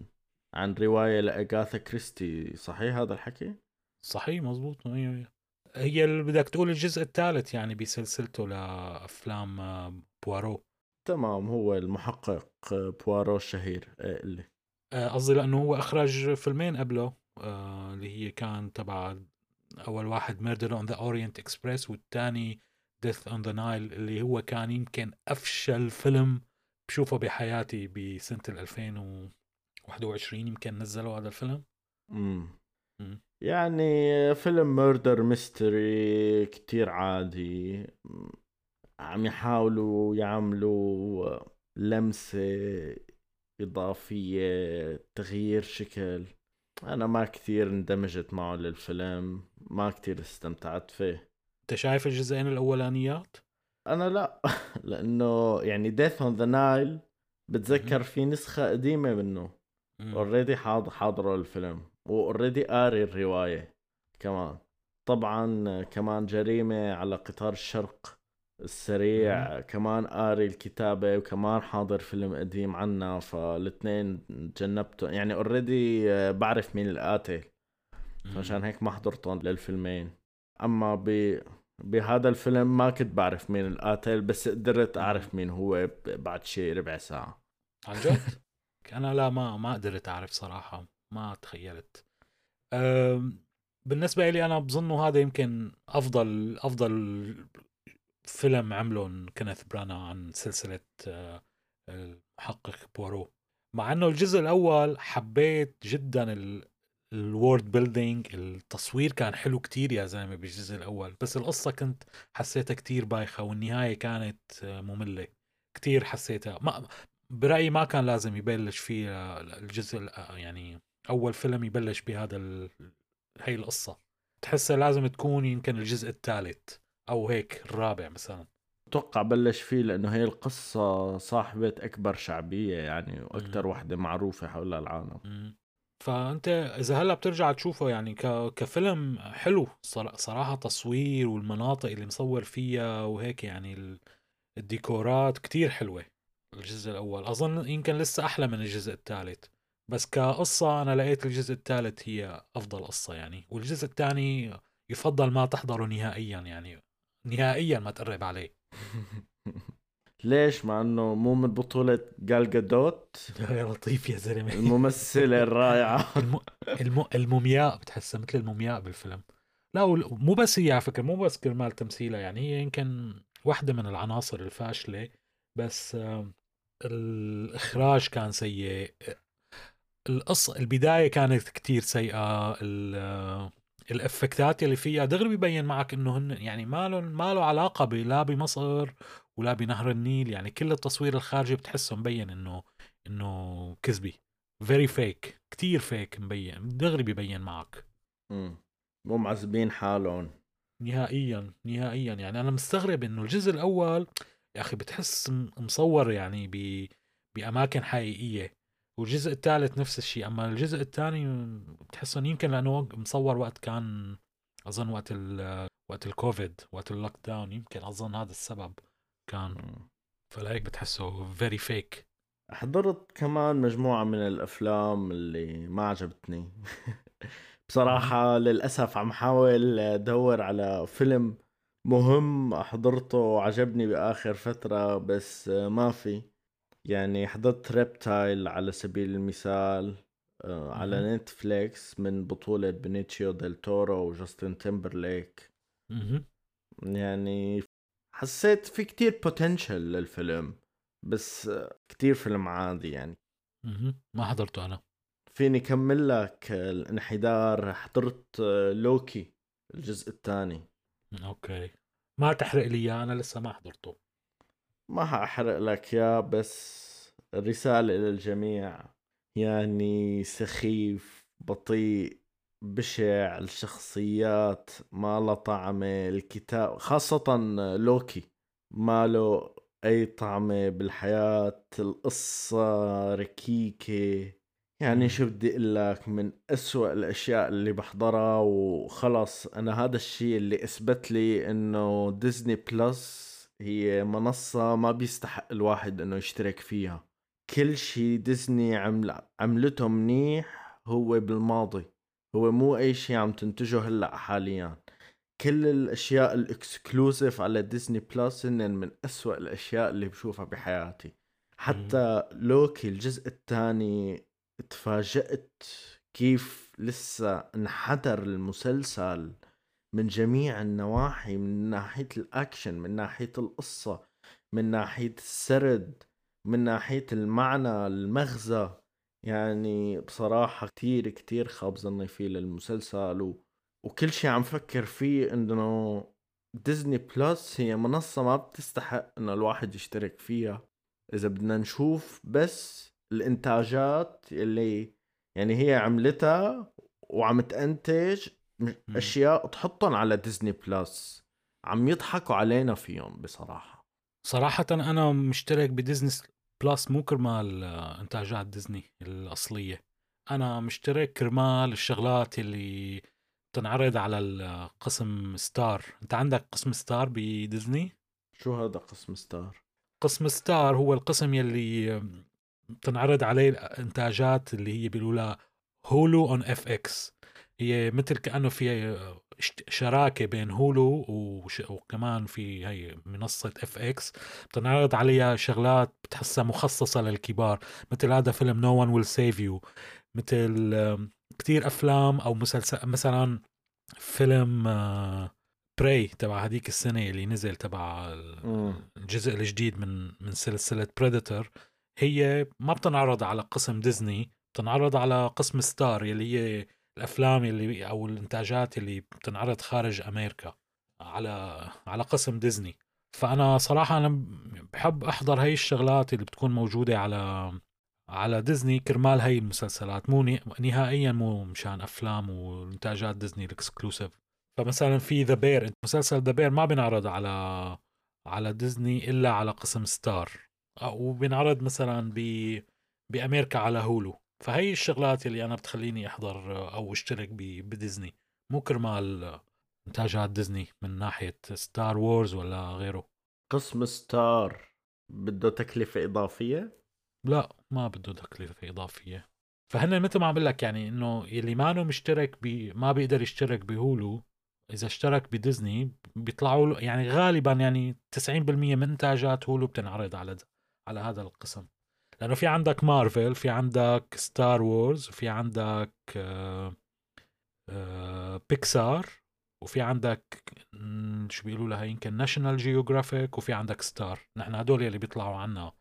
عن رواية لأغاثا كريستي. صحيح هذا الحكي؟ صحيح مزبوط مية مية. هي اللي بدك تقول الجزء الثالث يعني بسلسلته لأفلام آه، بوارو تمام هو المحقق آه، بوارو الشهير إيه اللي آه، قصدي لأنه هو أخرج فيلمين قبله آه، اللي هي كان تبع أول واحد Murder on the Orient Express والثاني Death on the Nile اللي هو كان يمكن أفشل فيلم بشوفه بحياتي بسنة ال 2021 يمكن نزلوا هذا الفيلم مم. مم. يعني فيلم murder mystery كتير عادي. عم يحاولوا يعملوا لمسة إضافية تغيير شكل. أنا ما كتير اندمجت معه للفيلم ما كتير استمتعت فيه. أنت شايف الجزئين الأولانيات؟ أنا لا لأنه يعني Death on the Nile بتذكر في نسخة قديمة منه. already حاضر حاضرة الفيلم و already قاري الرواية كمان. طبعا كمان جريمة على قطار الشرق. السريع كمان قاري الكتابة وكمان حاضر فيلم قديم عنا فالاثنين تجنبته يعني اوريدي بعرف مين القاتل. فعشان هيك ما حضرتهم للفيلمين. أما ب بهذا الفيلم ما كنت بعرف مين القاتل بس قدرت أعرف مين هو بعد شي ربع ساعة. عن جد؟ أنا لا ما ما قدرت أعرف صراحة. ما تخيلت. أم، بالنسبة لي أنا بظنه هذا يمكن أفضل أفضل فيلم عمله كينيث برانا عن سلسلة آه، المحقق بوارو مع إنه الجزء الأول حبيت جدا ال world building التصوير كان حلو كتير يا زلمة بالجزء الأول بس القصة كنت حسيتها كتير بايخة والنهاية كانت آه، مملة. كتير حسيتها. ما برأيي ما كان لازم يبلش فيه آه، الجزء ال- يعني أول فيلم يبلش بهذا. هي القصة. تحسها لازم تكون يمكن الجزء الثالث. أو هيك الرابع مثلا. أتوقع بلش فيه لأنه هي القصة صاحبة أكبر شعبية يعني وأكثر مم. وحدة معروفة حول العالم. مم. فأنت إذا هلأ بترجع تشوفه يعني ك... كفيلم حلو صرا- صراحة تصوير والمناطق اللي مصور فيها وهيك يعني ال... الديكورات كتير حلوة الجزء الأول. أظن يمكن لسه أحلى من الجزء الثالث. بس كقصة أنا لقيت الجزء الثالث هي أفضل قصة يعني والجزء الثاني يفضل ما تحضره نهائيا يعني. نهائيا ما تقرب عليه. ليش؟ مع إنه مو من بطولة جال جادوت؟ يا لطيف يا زلمة. الممثلة الرائعة. الم... الم... المومياء بتحسها مثل المومياء بالفيلم. لا مو بس هي على فكرة مو بس كرمال تمثيلها يعني هي يمكن واحدة من العناصر الفاشلة بس الإخراج كان سيء. القصة البداية كانت كتير سيئة ال effectات اللي فيها. دغري بيبين معك إنه هن يعني ما له ما له علاقة ب- لا بمصر ولا بنهر النيل. يعني كل التصوير الخارجي بتحسه مبين انه إنه كذبي. very fake كتير fake مبين. دغري ببين معك. مم. مو معذبين حالهم. نهائيا. نهائيا. يعني أنا مستغرب إنه الجزء الأول يا أخي بتحس مصور يعني ب بأماكن حقيقية. والجزء الثالث نفس الشيء أما الجزء الثاني بتحس انه يمكن لأنه مصور وقت كان أظن وقت ال وقت الكوفيد وقت ال lockdown يمكن أظن هذا السبب كان. فلهيك بتحسه very fake حضرت كمان مجموعة من الأفلام اللي ما عجبتني. بصراحة للأسف عم حاول أدور على فيلم مهم حضرته وعجبني بآخر فترة بس ما في. يعني حضرت Reptile على سبيل المثال آه، على. نتفليكس من بطولة بنيتشيو ديل تورو وجاستن تيمبرليك. يعني حسيت في كتير potential للفيلم بس آه، كتير فيلم عادي يعني. ما حضرته أنا فيني كمل لك الانحدار حضرت آه، لوكي الجزء الثاني okay ما تحرق لي إياه أنا لسه ما حضرته ما حأحرق لك اياه بس الرسالة للجميع يعني سخيف بطيء بشع الشخصيات ما لها طعمة الكتاب خاصة لوكي ما له أي طعمة بالحياة القصة ركيكة يعني. شو بدي أقول لك من أسوأ الأشياء اللي بحضرها وخلص أنا هذا الشيء اللي أثبت لي إنه ديزني بلس هي منصة ما بيستحق الواحد إنه يشترك فيها. كل شيء ديزني عمل عملته منيح هو بالماضي. هو مو أي شيء عم تنتجه هلأ حاليا. كل الأشياء ال exclusive على ديزني بلس هن من أسوأ الأشياء اللي بشوفها بحياتي. حتى لوكي الجزء الثاني تفاجأت كيف لسه انحدر المسلسل من جميع النواحي من ناحية الأكشن من ناحية القصة من ناحية السرد من ناحية المعنى المغزى يعني بصراحة كتير كتير خاب ظني فيه للمسلسل و... وكل شيء عم فكر فيه إنه ديزني بلس هي منصة ما بتستحق إنه الواحد يشترك فيها إذا بدنا نشوف بس الإنتاجات اللي يعني هي عملتها وعم تنتج. أشياء تحطهم على ديزني بلس عم يضحكوا علينا فيهم بصراحة. صراحة أنا مشترك بديزني بلس مو كرمال آه، إنتاجات ديزني الأصلية. أنا مشترك كرمال الشغلات اللي تنعرض على القسم ستار. أنت عندك قسم ستار بديزني؟ شو هذا قسم ستار؟ قسم ستار هو القسم يلي تنعرض عليه الإنتاجات اللي هي بيقولوا Hulu on FX. مثل كأنه في شراكة بين Hulu وش وكمان في هي منصة FX بتنعرض عليها شغلات بتحسها مخصصة للكبار مثل هذا فيلم No One Will Save You مثل آم، كتير أفلام أو مسلسل مثلا فيلم Prey تبع هذيك السنة اللي نزل تبع. الجزء الجديد من من سلسلة Predator هي ما بتنعرض على قسم ديزني بتنعرض على قسم ستار يلي هي الأفلام اللي أو الإنتاجات اللي بتنعرض خارج أمريكا على على قسم ديزني. فأنا صراحة أنا بحب أحضر هاي الشغلات اللي بتكون موجودة على على ديزني كرمال هاي المسلسلات. مو نهائيا مو مشان أفلام وإنتاجات ديزني ال exclusive فمثلا في The Bear مسلسل The Bear ما بينعرض على على ديزني إلا على قسم ستار وبينعرض مثلا ب بأمريكا على Hulu فهي الشغلات اللي أنا بتخليني أحضر أو أشترك بديزني. مو كرمال إنتاجات ديزني من ناحية ستار وورز ولا غيره. قسم ستار بده تكلفة إضافية؟ لا ما بده تكلفة إضافية. فهن مثل ما عم قلك يعني إنه يلي مانو مشترك ب ما بيقدر يشترك بهولو. إذا اشترك بديزني بيطلعوا له يعني غالبا يعني 90% من إنتاجات هولو بتنعرض على على هذا القسم. لأنه في عندك مارفل في عندك ستار وورز وفي عندك آه آه بيكسار وفي عندك شو بيقولوا لها؟ يمكن ناشونال جيوغرافيك وفي عندك ستار نحن هدول اللي بيطلعوا عنا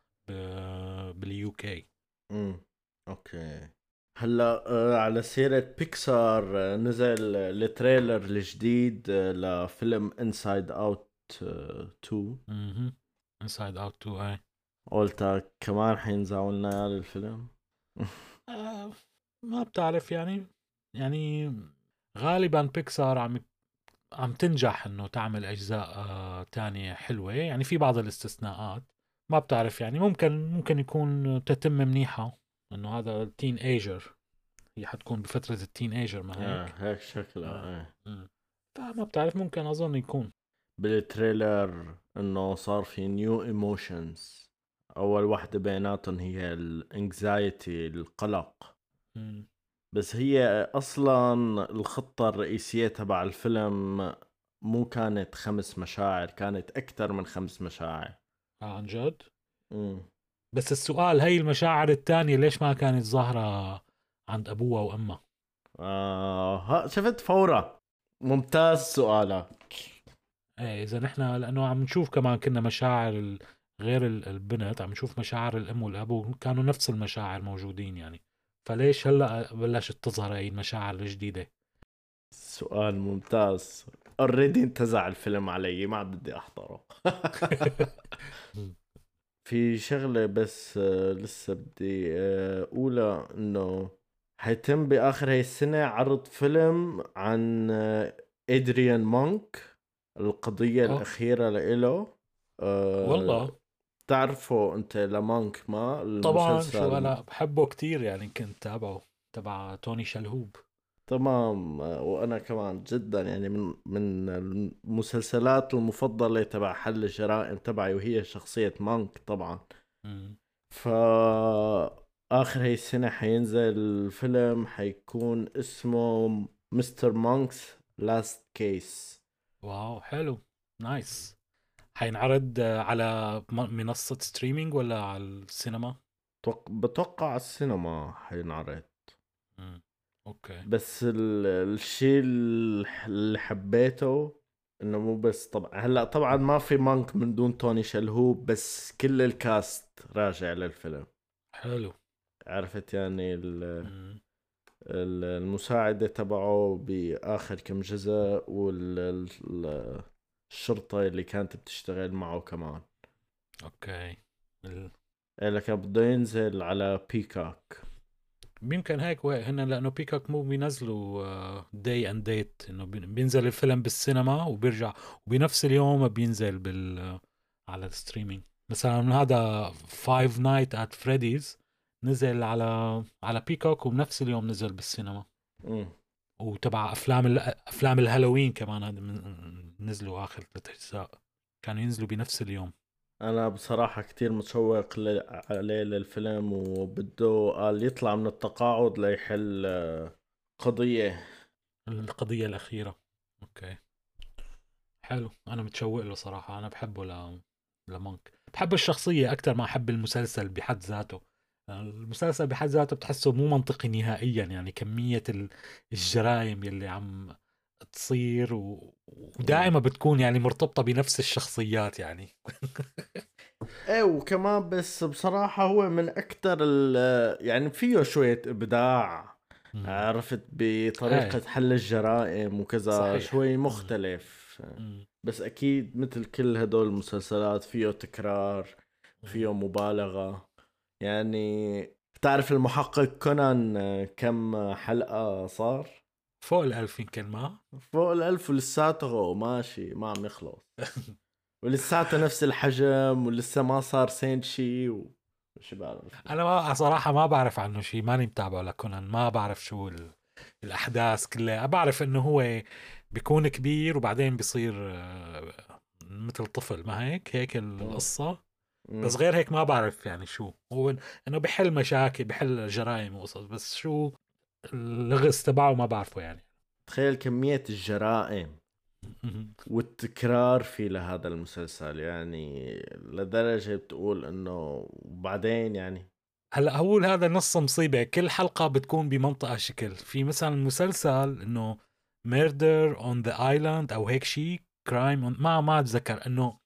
بال UK. امم okay. هلأ آه، على سيرة بيكسار آه، نزل ال trailer الجديد آه، لفيلم انسايد اوت 2 مهم. انسايد اوت 2 أي. قلت كمان حينزعوا لنا الفيلم؟ آه ما بتعرف يعني. يعني غالبا بيكسار عم عم تنجح إنه تعمل أجزاء آه تانية حلوة. يعني في بعض الاستثناءات. ما بتعرف يعني. ممكن ممكن يكون تتم منيحة إنه هذا teenager هي حتكون بفترة ال teenager ما آه هيك هيك شكلها آه. آه. مم. فما بتعرف. ممكن أظن يكون. بال trailer إنه صار في new emotions أول وحده بيناتهم هي الإنكزايتي القلق. مم. بس هي أصلا الخطة الرئيسية تبع الفيلم مو كانت خمس مشاعر كانت أكثر من خمس مشاعر. آه عن جد؟ امم بس السؤال هي المشاعر الثانية ليش ما كانت ظاهرة عند أبوها وأمها؟ آه شفت فورا ممتاز سؤالك. إيه إذا نحن لأنه عم نشوف كمان كنا مشاعر غير ال- البنت عم نشوف مشاعر الأم والأب وكانوا نفس المشاعر موجودين يعني. فليش هلأ بلشت تظهر هي المشاعر الجديدة؟ سؤال ممتاز. اوريدي انتزع الفيلم علي ما عاد بدي أحضره. في شغلة بس آه، لسه بدي آه، أقولها إنه حيتم بآخر هاي السنة عرض فيلم عن آه، إدريان مونك القضية أوه. الأخيرة لإله. آه، والله. تعرفه أنت لمونك ما؟ طبعا شو أنا بحبه كتير يعني كنت تابعه تبع توني شلهوب. تمام. وأنا كمان جدا يعني من من المسلسلات المفضلة تبع حل الجرائم تبعي وهي شخصية مونك طبعا. مم. فا آخر هاي السنة حينزل فيلم حيكون اسمه Mr. Monk's Last Case wow حلو. nice. حينعرض آه، على منصة streaming ولا على السينما؟ بتوقع على السينما حينعرض مم. okay. بس ال- الشيء ال- اللي حبيته إنه مو بس طبعا هلأ طبعا ما في Monk من دون توني شلهوب بس كل ال cast راجع للفيلم. حلو. عرفت يعني ال- المساعدة تبعه بآخر كم جزء والشرطة اللي كانت بتشتغل معه كمان. okay. ال- كان بده ينزل على Peacock. يمكن هيك هن لأنه Peacock مو بينزلوا day and date إنه بي- بينزل الفيلم بالسينما وبيرجع وبنفس اليوم بينزل بال آه، على ال streaming مثلا هذا Five Nights at Freddy's نزل على على Peacock وبنفس اليوم نزل بالسينما. مم. وتبع أفلام أفلام الهالوين كمان نزلوا آخر ثلاث أجزاء. كانوا ينزلوا بنفس اليوم. أنا بصراحة كتير متشوق عليه للفيلم وبده قال يطلع من التقاعد ليحل قضية. القضية الأخيرة. أوكي. حلو. أنا متشوق له صراحة. أنا بحبه ل... لمونك بحب الشخصية أكثر ما أحب المسلسل بحد ذاته. المسلسل بحد ذاته بتحسه مو منطقي نهائيا يعني كمية ال- الجرائم يلي عم تصير و... ودائما بتكون يعني مرتبطة بنفس الشخصيات يعني. إيه وكمان بس بصراحة هو من أكتر ال- يعني فيه شوية إبداع عرفت بطريقة إيه. حل الجرائم وكذا صحيح. شوي مختلف. مم. بس أكيد مثل كل هدول المسلسلات فيه تكرار فيه مبالغة. يعني بتعرف المحقق كونان آه، كم حلقة صار؟ فوق الألف يمكن ما. فوق الألف ولساته ماشي ما عم يخلص. ولساته نفس الحجم ولسه ما صار سين شي وش بعرف أنا ما صراحة ما بعرف عنه شيء ماني متابعه لكونان ما بعرف شو ال... الأحداث كلها. بعرف إنه هو بيكون كبير وبعدين بيصير آه، مثل طفل ما هيك؟ هيك القصة. بس غير هيك ما بعرف يعني شو. هو إنه بحل مشاكل بحل جرائم وقصص بس شو اللغز تبعه ما بعرفه يعني. تخيل كمية الجرائم والتكرار في لهذا المسلسل يعني لدرجة بتقول إنه وبعدين يعني. هلأ هو هذا نص مصيبة. كل حلقة بتكون بمنطقة شكل. في مثلا مسلسل إنه Murder on the Island أو هيك شيء crime ما ما أتذكر. إنه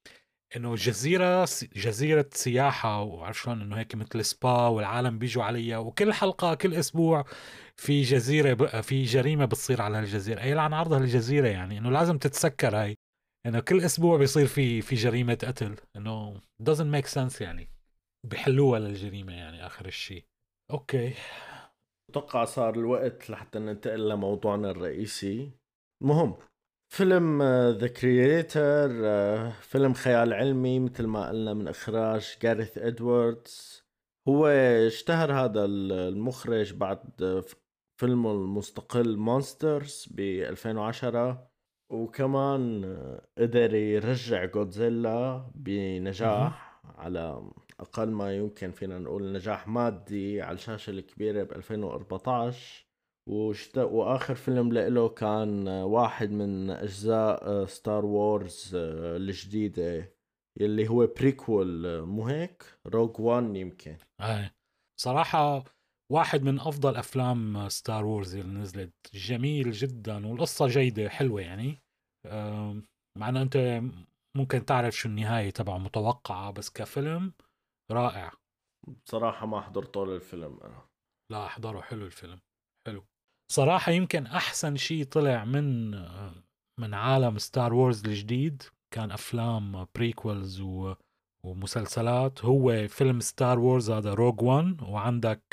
إنه جزيرة جزيرة سياحة وعرفت شلون؟ إنه هيك مثل سبا والعالم بيجوا عليها وكل حلقة كل أسبوع في جزيرة. في جريمة بتصير على الجزيره يلعن عرضها الجزيره يعني إنه لازم تتسكر هاي. إنه كل أسبوع بيصير في في جريمة قتل. إنه doesn't make sense يعني. بيحلوها للجريمة يعني آخر الشيء okay. أتوقع صار الوقت لحتى ننتقل لموضوعنا الرئيسي. المهم فيلم The Creator فيلم خيال علمي مثل ما قلنا من إخراج جاريث ادواردز هو اشتهر هذا المخرج بعد فيلمه المستقل Monsters ب 2010 وكمان قدر يرجع جودزيلا بنجاح على أقل ما يمكن فينا نقول نجاح مادي على الشاشة الكبيرة ب 2014 وشت... وآخر فيلم له كان واحد من أجزاء ستار وورز الجديده اللي هو prequel مو هيك؟ Rogue One يمكن. أي. صراحة واحد من أفضل أفلام ستار وورز اللي نزلت. جميل جدا والقصة جيدة حلوة يعني. مع إنه أنت ممكن تعرف شو النهاية تبعه متوقعة بس كفيلم رائع. بصراحه ما حضرته للفيلم أنا. لا احضره حلو الفيلم. حلو صراحة يمكن أحسن شيء طلع من من عالم ستار وورز الجديد كان أفلام prequels و ومسلسلات هو فيلم ستار وورز هذا Rogue One وعندك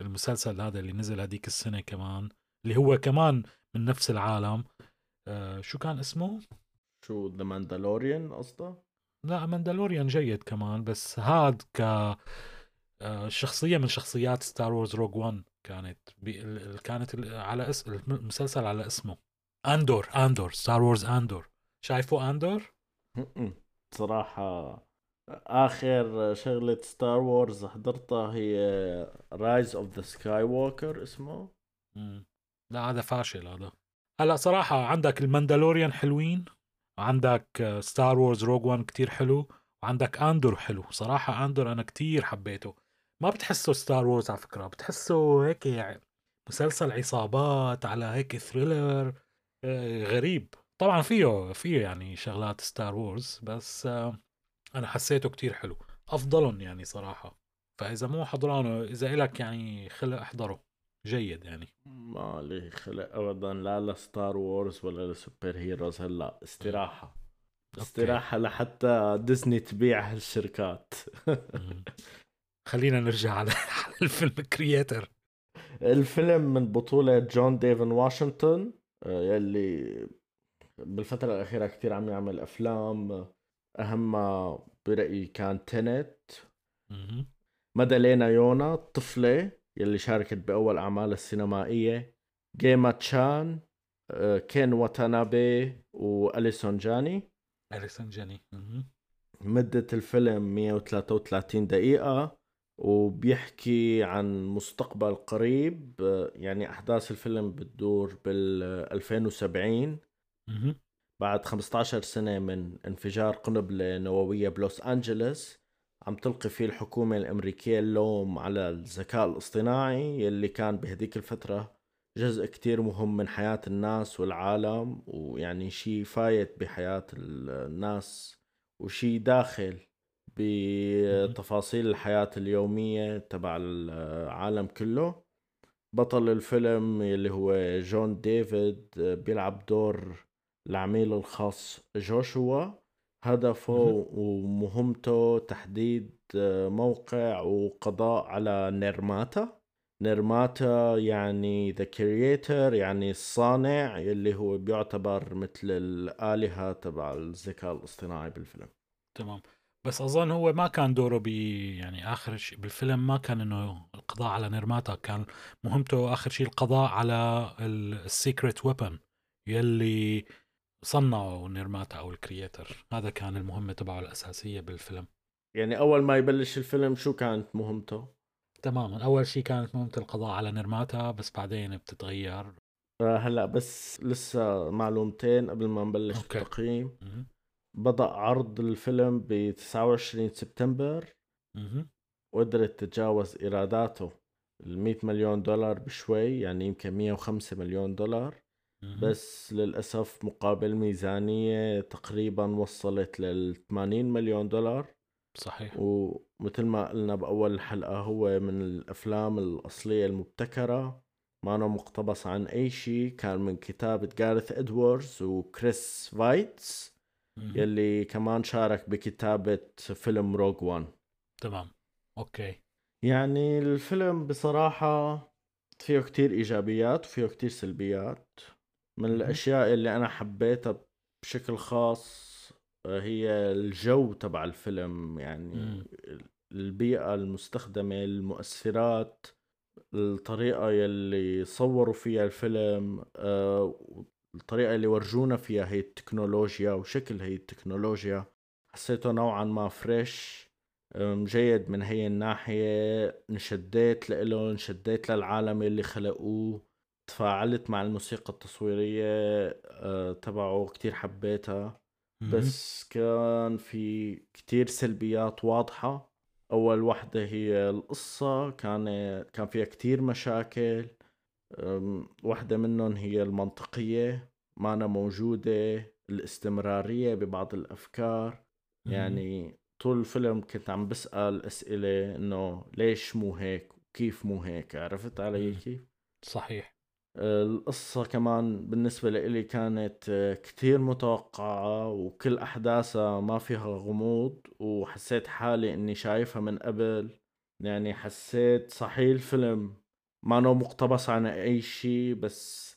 المسلسل هذا اللي نزل هذيك السنة كمان اللي هو كمان من نفس العالم آه، شو كان اسمه؟ شو The Mandalorian قصده؟ لا ماندالوريان جيد كمان بس هاد ك آه، شخصية من شخصيات ستار وورز Rogue One كانت بي... كانت على اسم المسلسل على اسمه. أندور أندور ستار وورز أندور. شايفه أندور؟ صراحة آخر شغلة ستار وورز حضرتها هي Rise of the Skywalker اسمه. مم. لا هذا فاشل هذا. هلا صراحة عندك ال Mandalorian حلوين عندك ستار وورز Rogue One كتير حلو وعندك أندور حلو. صراحة أندور أنا كتير حبيته. ما بتحسه ستار وورز على فكرة بتحسه هيك يعني مسلسل عصابات على هيك thriller آه، غريب. طبعا فيه فيه يعني شغلات ستار وورز بس آه، أنا حسيته كتير حلو. أفضلهم يعني صراحة. فإذا مو حضرانه إذا إلك يعني خلق أحضره. جيد يعني. ما لي خلق ابدا لا ل Star Wars ولا ل superheroes هلأ. استراحة. استراحة لحتى ديزني تبيع هالشركات. خلينا نرجع على الفيلم Creator الفيلم من بطولة جون ديفيد واشنطن آه، يلي بالفترة الأخيرة كتير عم يعمل أفلام أهمها برأيي كان تنت مدالينا يونا الطفلة يلي شاركت بأول أعمالها السينمائية جيما تشان آه، كين واتانابي وأليسون جاني. أليسون جاني. مدة الفيلم 133 دقيقة. وبيحكي عن مستقبل قريب يعني أحداث الفيلم بتدور بال 2070 بعد 15 سنة من انفجار قنبلة نووية بلوس أنجلوس عم تلقي فيه الحكومة الأمريكية اللوم على الذكاء الاصطناعي يلي كان بهديك الفترة جزء كتير مهم من حياة الناس والعالم ويعني شيء فايت بحياة الناس وشيء داخل. بتفاصيل الحياة اليومية تبع العالم كله. بطل الفيلم اللي هو جون ديفيد بيلعب دور العميل الخاص جوشوا. هدفه ومهمته تحديد موقع وقضاء على نيرماتا. نيرماتا يعني The Creator يعني الصانع اللي هو بيعتبر مثل الآلهة تبع الذكاء الاصطناعي بالفيلم. تمام. بس أظن هو ما كان دوره ب يعني آخر شيء بالفيلم ما كان إنه القضاء على نيرماتا كان مهمته آخر شيء القضاء على ال secret weapon يلي صنعوا نيرماتا أو ال Creator هذا كان المهمة تبعه الأساسية بالفيلم. يعني أول ما يبلش الفيلم شو كانت مهمته؟ تماما. أول شيء كانت مهمة القضاء على نيرماتا بس بعدين بتتغير. آه، هلأ بس لسه معلومتين قبل ما نبلش. التقييم. بدأ عرض الفيلم ب 29 سبتمبر. وقدرت تتجاوز إيراداته ال 100 مليون دولار بشوي يعني يمكن 105 مليون دولار. بس للأسف مقابل ميزانية تقريبا وصلت لل 80 مليون دولار. صحيح. ومثل ما قلنا بأول الحلقة هو من الأفلام الأصلية المبتكرة. ما أنه مقتبس عن أي شيء. كان من كتابة جارث إدواردز وكريس فايتس. يلي كمان شارك بكتابة فيلم روج وان. تمام. أوكي. يعني الفيلم بصراحة فيه كتير إيجابيات وفيه كتير سلبيات. من مهم. الأشياء اللي أنا حبيتها بشكل خاص آه، هي الجو تبع الفيلم. يعني. البيئة المستخدمة المؤثرات الطريقة يلي صوروا فيها الفيلم الطريقة اللي ورجونا فيها هي التكنولوجيا وشكل هي التكنولوجيا. حسيته نوعا ما فريش جيد من هي الناحية. انشديت لإله انشديت للعالم اللي خلقوه. تفاعلت مع الموسيقى التصويرية آه، تبعه كتير حبيتها. بس كان في كتير سلبيات واضحة. أول وحدة هي القصة. كان كان فيها كتير مشاكل. واحدة منهم هي المنطقية ما أنا موجودة الاستمرارية ببعض الأفكار. يعني طول الفيلم كنت عم بسأل أسئلة إنه ليش مو هيك وكيف مو هيك عرفت علي. كيف؟ صحيح القصة كمان بالنسبة لإلي كانت آه، كتير متوقعة وكل أحداثها ما فيها غموض وحسيت حالي إني شايفها من قبل يعني حسيت صحيح الفيلم مانو مقتبس عن أي شيء بس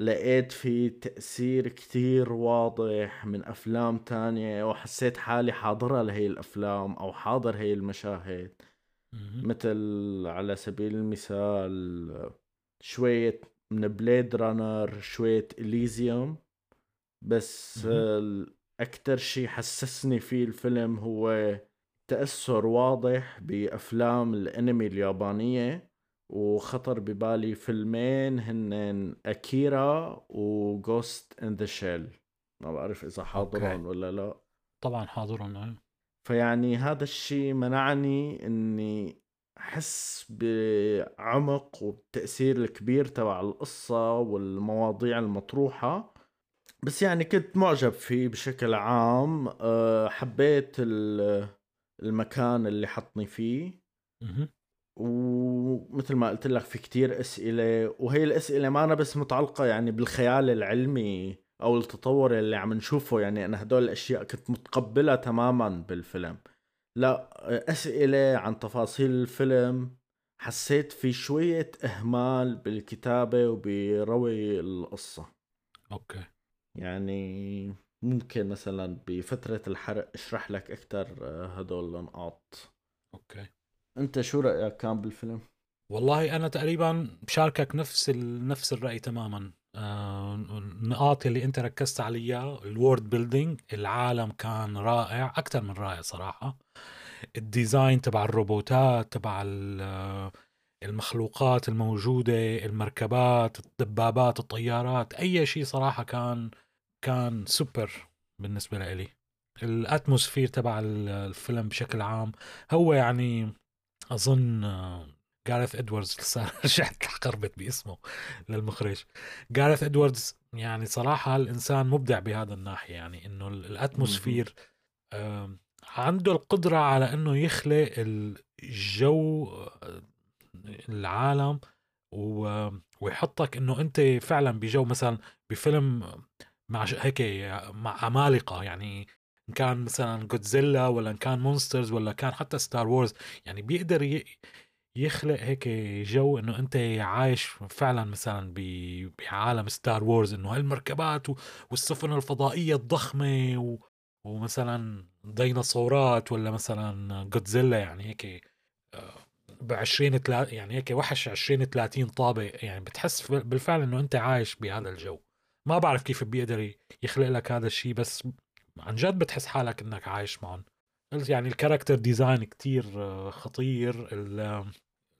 لقيت في تأثير كتير واضح من أفلام تانية وحسيت حالي حاضرها لهي الأفلام أو حاضر هي المشاهد. مثل على سبيل المثال شوية من Blade Runner شوية Elysium بس. أكتر شي حسسني فيه الفيلم هو تأثر واضح بأفلام الأنمي اليابانية وخطر ببالي فيلمين هن أكيرا وغوست إن ذا شيل ما بعرف إذا حاضرهم ولا لا. طبعا حاضرهم آه. فيعني هذا الشيء منعني إني أحس بعمق والتأثير الكبير تبع القصة والمواضيع المطروحة. بس يعني كنت معجب فيه بشكل عام. أه، حبيت ال- المكان اللي حطني فيه. ومثل ما قلت لك في كتير أسئلة وهي الأسئلة ما أنا بس متعلقة يعني بالخيال العلمي أو التطور اللي عم نشوفه يعني أنا هدول الأشياء كنت متقبلها تماما بالفيلم. لا أسئلة عن تفاصيل الفيلم حسيت في شوية إهمال بالكتابة وبروي القصة. أوكي. يعني ممكن مثلا بفترة الحرق أشرح لك أكتر هدول النقاط. okay. أنت شو رأيك كان بالفيلم؟ والله أنا تقريبا بشاركك نفس ال... نفس الرأي تماما. آه، النقاط اللي أنت ركزت عليها ال world building العالم كان رائع أكثر من رائع صراحة. ال design تبع الروبوتات تبع ال- المخلوقات الموجودة المركبات الدبابات الطيارات أي شيء صراحة كان كان سوبر بالنسبة لإلي ال atmosphere تبع ال- الفيلم بشكل عام هو يعني أظن آه، جارث ادواردز لسه رجعت خربت باسمه للمخرج. جارث ادواردز يعني صراحة الإنسان مبدع بهذا الناحية يعني إنه ال- ال atmosphere عنده القدرة على إنه يخلق الجو آه، العالم ويحطك إنه أنت فعلا بجو مثلا بفيلم مع هيك مع عمالقه يعني إن كان مثلا جودزيلا ولا إن كان Monsters ولا كان حتى Star Wars يعني بيقدر يخلق هيك جو إنه أنت عايش فعلا مثلا بعالم Star Wars إنه هالمركبات والسفن الفضائية الضخمة و ومثلا ديناصورات ولا مثلا جودزيلا يعني هيك ب 20 تلا... يعني هيك وحش 20 30 طابق يعني بتحس بالفعل إنه أنت عايش بهذا الجو. ما بعرف كيف بيقدر يخلق لك هذا الشيء بس عن جد بتحس حالك إنك عايش معهم. قلت يعني ال character design كتير آه، خطير. ال-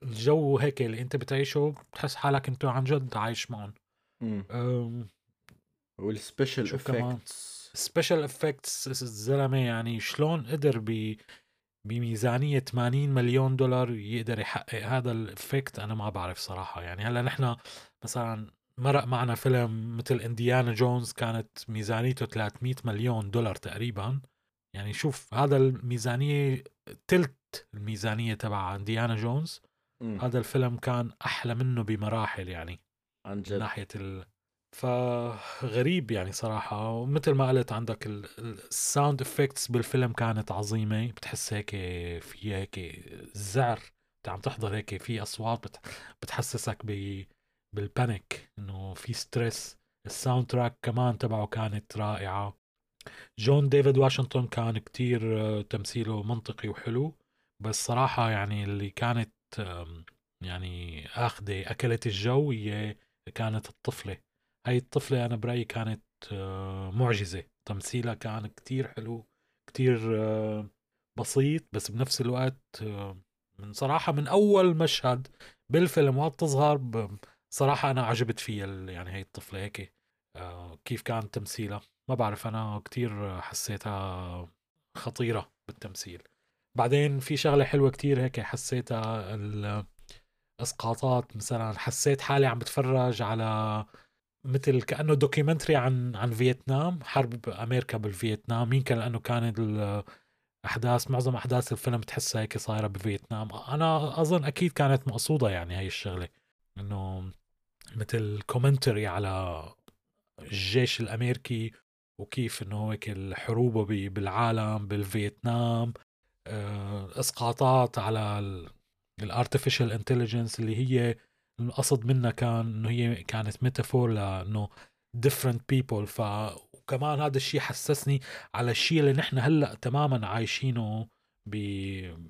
الجو هيك اللي أنت بتعيشه بتحس حالك أنت عن جد عايش معهم. وال special؟ effects special effects الزلمه يعني شلون قدر ب بميزانية 80 مليون دولار يقدر يحقق هذا ال effect أنا ما بعرف صراحة. يعني هلأ نحن مثلا مرق معنا فيلم مثل إنديانا جونز كانت ميزانيته 300 مليون دولار تقريبا. يعني شوف هذا الميزانية تلت الميزانية تبع إنديانا جونز. هذا الفيلم كان أحلى منه بمراحل يعني عن جد. من ناحية ال... فغريب يعني صراحة. ومثل ما قلت عندك ال sound effects بالفيلم كانت عظيمة. بتحس هيك في هيك ذعر أنت عم تحضر هيك في أصوات بت... بتحسسك ب بال panic إنه في stress ال soundtrack كمان تبعه كانت رائعة. جون ديفيد واشنطن كان كتير آه، تمثيله منطقي وحلو. بس صراحة يعني اللي كانت يعني آخذة اكلت الجو هي كانت الطفلة. هاي الطفلة أنا برأيي كانت آه، معجزة. تمثيلها كان كتير حلو كتير آه، بسيط. بس بنفس الوقت من صراحة من أول مشهد بالفيلم وقت تظهر صراحة أنا عجبت فيها يعني هي الطفلة هيك كيف كان تمثيلها؟ ما بعرف أنا كتير حسيتها خطيرة بالتمثيل. بعدين في شغلة حلوة كتير هيك حسيتها الاسقاطات مثلا حسيت حالي عم بتفرج على مثل كأنه documentary عن عن فيتنام حرب أمريكا بالفيتنام يمكن لأنه كانت الاحداث معظم أحداث الفيلم تحسها هيك صايرة بفيتنام. أنا أظن أكيد كانت مقصودة يعني هي الشغلة إنه مثل commentary على الجيش الأمريكي وكيف إنه هيك الحروب بالعالم بالفيتنام آه، إسقاطات على ال artificial intelligence اللي هي القصد منها كان إنه هي كانت metaphor لإنه different people. ف وكمان هذا الشيء حسسني على الشيء اللي نحن هلأ تماما عايشينه ب...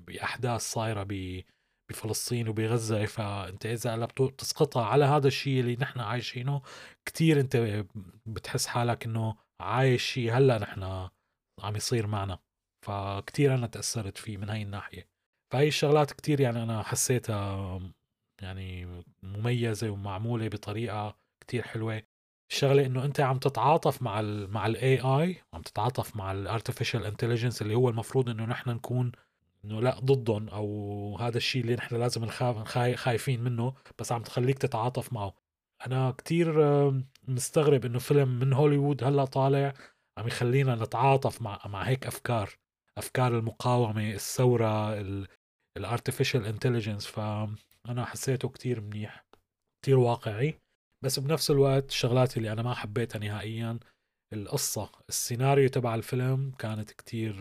بأحداث صايرة ب... بفلسطين وبغزة فانت إذا هلا بتسقطها على هذا الشيء اللي نحن عايشينه كثير أنت بتحس حالك إنه عايش شيء هلأ نحن عم يصير معنا. فكتير أنا تأثرت فيه من هاي الناحية. فهي الشغلات كتير يعني أنا حسيتها يعني مميزة ومعمولة بطريقة كتير حلوة. الشغله إنه أنت عم تتعاطف مع ال مع ال AI عم تتعاطف مع ال artificial intelligence اللي هو المفروض إنه نحن نكون إنه لا ضدهم أو هذا الشيء اللي نحن لازم نخاف خايفين منه بس عم تخليك تتعاطف معه. أنا كتير مستغرب إنه فيلم من هوليوود هلأ طالع عم يخلينا نتعاطف مع مع هيك أفكار. أفكار المقاومة الثورة ال artificial intelligence فانا حسيته كتير منيح كتير واقعي. بس بنفس الوقت الشغلات اللي أنا ما حبيتها نهائيا القصة. السيناريو تبع الفيلم كانت كتير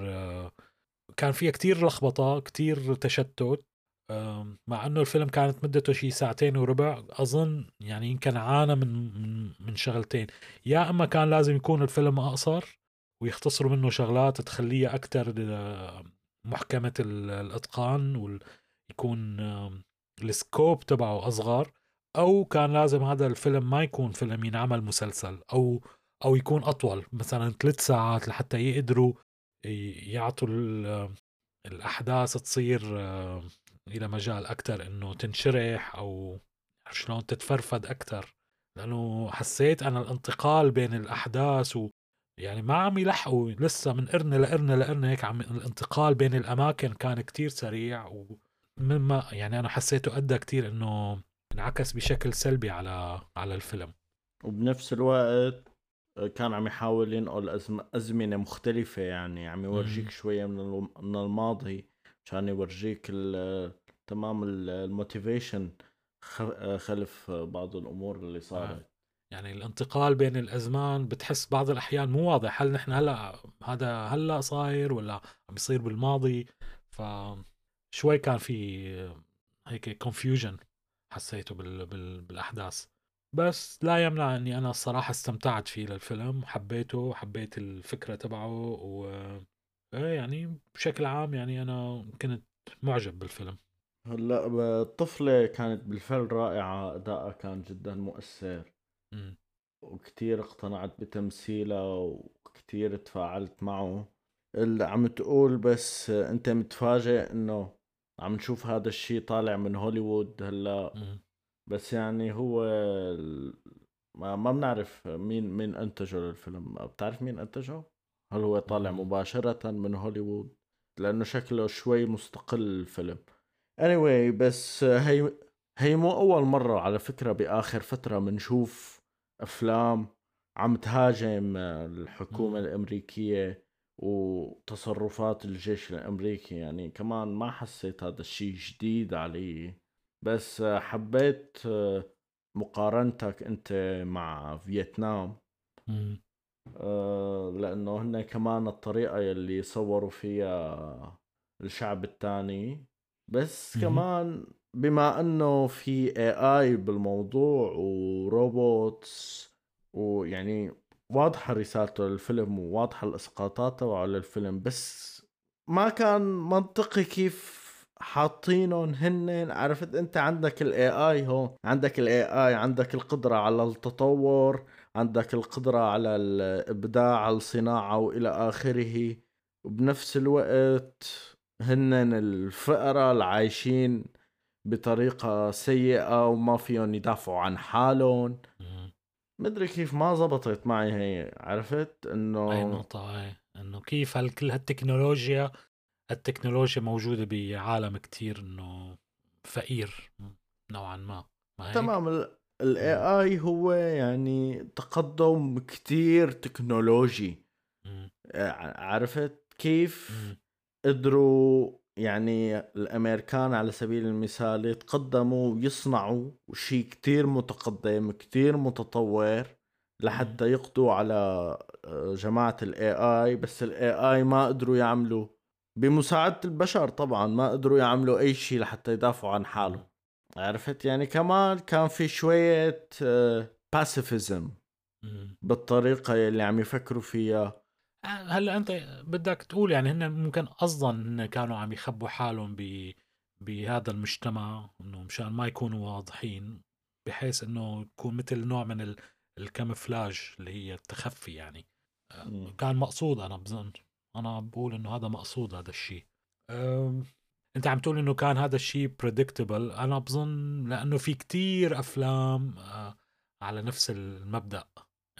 كان فيها كتير لخبطة كتير تشتت مع إنه الفيلم كانت مدته شي ساعتين وربع. أظن يعني يمكن عانى من من من شغلتين. يا إما كان لازم يكون الفيلم أقصر ويختصروا منه شغلات تخليه أكثر محكمة الإتقان ويكون السكوب تبعه أصغر. أو كان لازم هذا الفيلم ما يكون فيلم ينعمل مسلسل أو أو يكون أطول مثلا ثلاث ساعات لحتى يقدروا يعطوا الأحداث تصير إلى مجال أكثر إنه تنشرح أو شلون تتفرفد أكثر لأنه حسيت أنا الانتقال بين الأحداث و يعني ما عم يلحقوا لسه من قرن لقرن لقرن هيك عم الانتقال بين الأماكن كان كتير سريع ومما يعني أنا حسيته أدى كتير إنه انعكس بشكل سلبي على على الفيلم. وبنفس الوقت كان عم يحاول ينقل أزمنة مختلفة يعني عم يورجيك شوية من من الماضي عشان يورجيك تمام ال motivation خلف بعض الأمور اللي آه. صارت. يعني الانتقال بين الأزمان بتحس بعض الأحيان مو واضح هل نحن هلأ هذا هلأ صاير ولا عم يصير بالماضي؟ ف شوي كان في هيك كونفيوجن حسيته بال... بال... بالأحداث. بس لا يمنع اني أنا الصراحة استمتعت فيه للفيلم حبيته وحبيت الفكرة تبعه و إيه يعني بشكل عام يعني أنا كنت معجب بالفيلم. هلأ الطفلة كانت بالفعل رائعة أداءها كان جدا مؤثر. م. وكتير اقتنعت بتمثيلها وكتير تفاعلت معه. اللي عم تقول بس أنت متفاجئ إنه عم نشوف هذا الشيء طالع من هوليوود هلأ. بس يعني هو ما ما بنعرف مين مين انتجه للفيلم. بتعرف مين انتجه؟ هل هو طالع مباشرة من هوليوود؟ لأنه شكله شوي مستقل الفيلم. Anyway بس هي هي مو أول مرة على فكرة بآخر فترة بنشوف أفلام عم تهاجم الحكومة الأمريكية وتصرفات الجيش الأمريكي. يعني كمان ما حسيت هذا الشيء جديد علي. بس حبيت مقارنتك انت مع فيتنام. آه، لأنه هن كمان الطريقة اللي صوروا فيها الشعب الثاني بس. كمان بما إنه في AI بالموضوع و robots ويعني واضحة رسالته للفيلم وواضحة الإسقاطات تبعه للفيلم بس ما كان منطقي كيف حاطينهم هن عرفت انت؟ عندك ال AI هون عندك ال AI عندك القدرة على التطور عندك القدرة على الإبداع الصناعة وإلى آخره. وبنفس الوقت هن الفقراء العايشين بطريقة سيئة وما فيهم يدافعوا عن حالهم. مدري كيف ما زبطت معي هي عرفت؟ أي انه نقطة هاي إنه كيف هال كل هالتكنولوجيا التكنولوجيا موجودة بعالم كتير إنه فقير نوعا ما ما هيك؟ تمام ال AI هو يعني تقدم كتير تكنولوجي مم. ع- عرفت كيف مم. قدروا يعني الأمريكان على سبيل المثال يتقدموا ويصنعوا شيء كتير متقدم كتير متطور لحتى يقضوا على آه، جماعة ال AI بس ال AI ما قدروا يعملوا بمساعدة البشر طبعا ما قدروا يعملوا أي شيء لحتى يدافعوا عن حالهم. عرفت؟ يعني كمان كان في شوية pacifism مم. بالطريقة اللي عم يفكروا فيها. هلأ أنت بدك تقول يعني هن ممكن قصدا هن كانوا عم يخبوا حالهم ب بهذا المجتمع إنه مشان ما يكونوا واضحين بحيث إنه يكون مثل نوع من ال- camouflage اللي هي التخفي يعني. آه، مم. كان مقصود أنا بظن. أنا بقول إنه هذا مقصود هذا الشيء. أنت عم تقول إنه كان هذا الشيء predictable أنا بظن لأنه في كتير أفلام آه، على نفس المبدأ.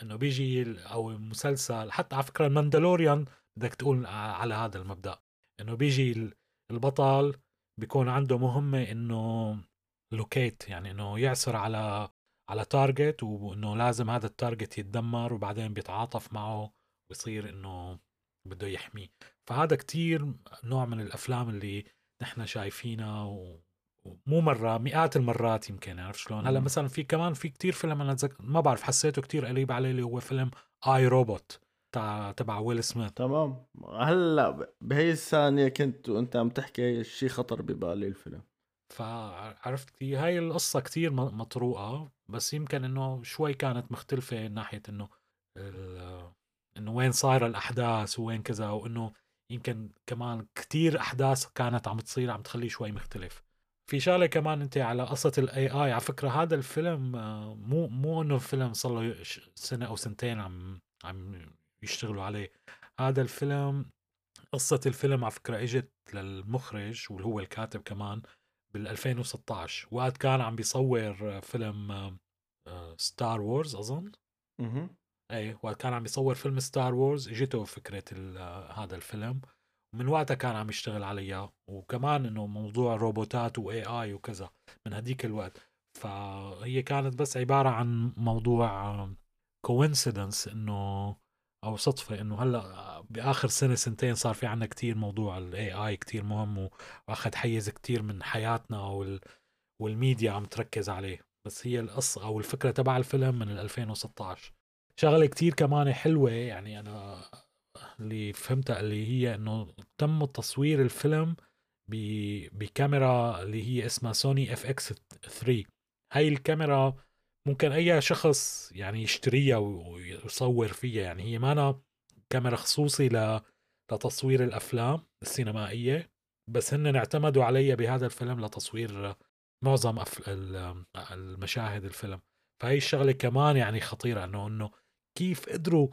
إنه بيجي أو مسلسل حتى على فكرة الماندالوريان بدك تقول ع- على هذا المبدأ. إنه بيجي ال- البطل بيكون عنده مهمة إنه locate يعني إنه يعثر على على target وإنه لازم هذا ال target يتدمر وبعدين بيتعاطف معه ويصير إنه بده يحميه. فهذا كتير نوع من الأفلام اللي نحن شايفينها و... ومو مرة مئات المرات يمكن عرفت شلون؟ هلأ. مثلا في كمان في كتير فيلم أنا أتذكر ما بعرف حسيته كتير قريب علي اللي هو فيلم آي روبوت تاع تبع ويل سميث. تمام. هلأ بهي الثانية كنت وأنت عم تحكي شيء خطر ببالي الفيلم. فعرفت هاي القصة كتير م- مطروقة بس يمكن إنه شوي كانت مختلفة من ناحية إنه إنه وين صايرة الأحداث وين كذا وانه يمكن كمان كتير أحداث كانت عم تصير عم تخليه شوي مختلف. في شغلة كمان أنت على قصة ال AI على فكرة هذا الفيلم آه، مو مو إنه فيلم صار له سنة أو سنتين عم عم يشتغلوا عليه. هذا الفيلم قصة الفيلم على فكرة إجت للمخرج واللي هو الكاتب كمان بال 2016 وقت كان عم بيصور فيلم ستار وورز أظن. أها. اي وقت كان عم يصور فيلم ستار وورز اجته فكرة آه، هذا الفيلم. ومن وقتها كان عم يشتغل عليها. وكمان إنه موضوع روبوتات و AI وكذا من هديك الوقت. فهي كانت بس عبارة عن موضوع coincidence إنه أو صدفة إنه هلأ بآخر سنة سنتين صار في عنا كتير موضوع ال AI كتير مهم. وأخذ حيز كتير من حياتنا وال والميديا عم تركز عليه. بس هي القصة أو الفكرة تبع الفيلم من ال 2016 شغلة كتير كمان حلوة يعني أنا اللي فهمتها اللي هي إنه تم تصوير الفيلم بكاميرا اللي هي اسمها سوني FX 3 هاي الكاميرا ممكن أي شخص يعني يشتريها ويصور فيها يعني هي مانا كاميرا خصوصي. لتصوير الأفلام السينمائية بس هن اعتمدوا عليها بهذا الفيلم لتصوير معظم أف... ال- المشاهد الفيلم فهي الشغلة كمان يعني خطيرة إنه إنه كيف قدروا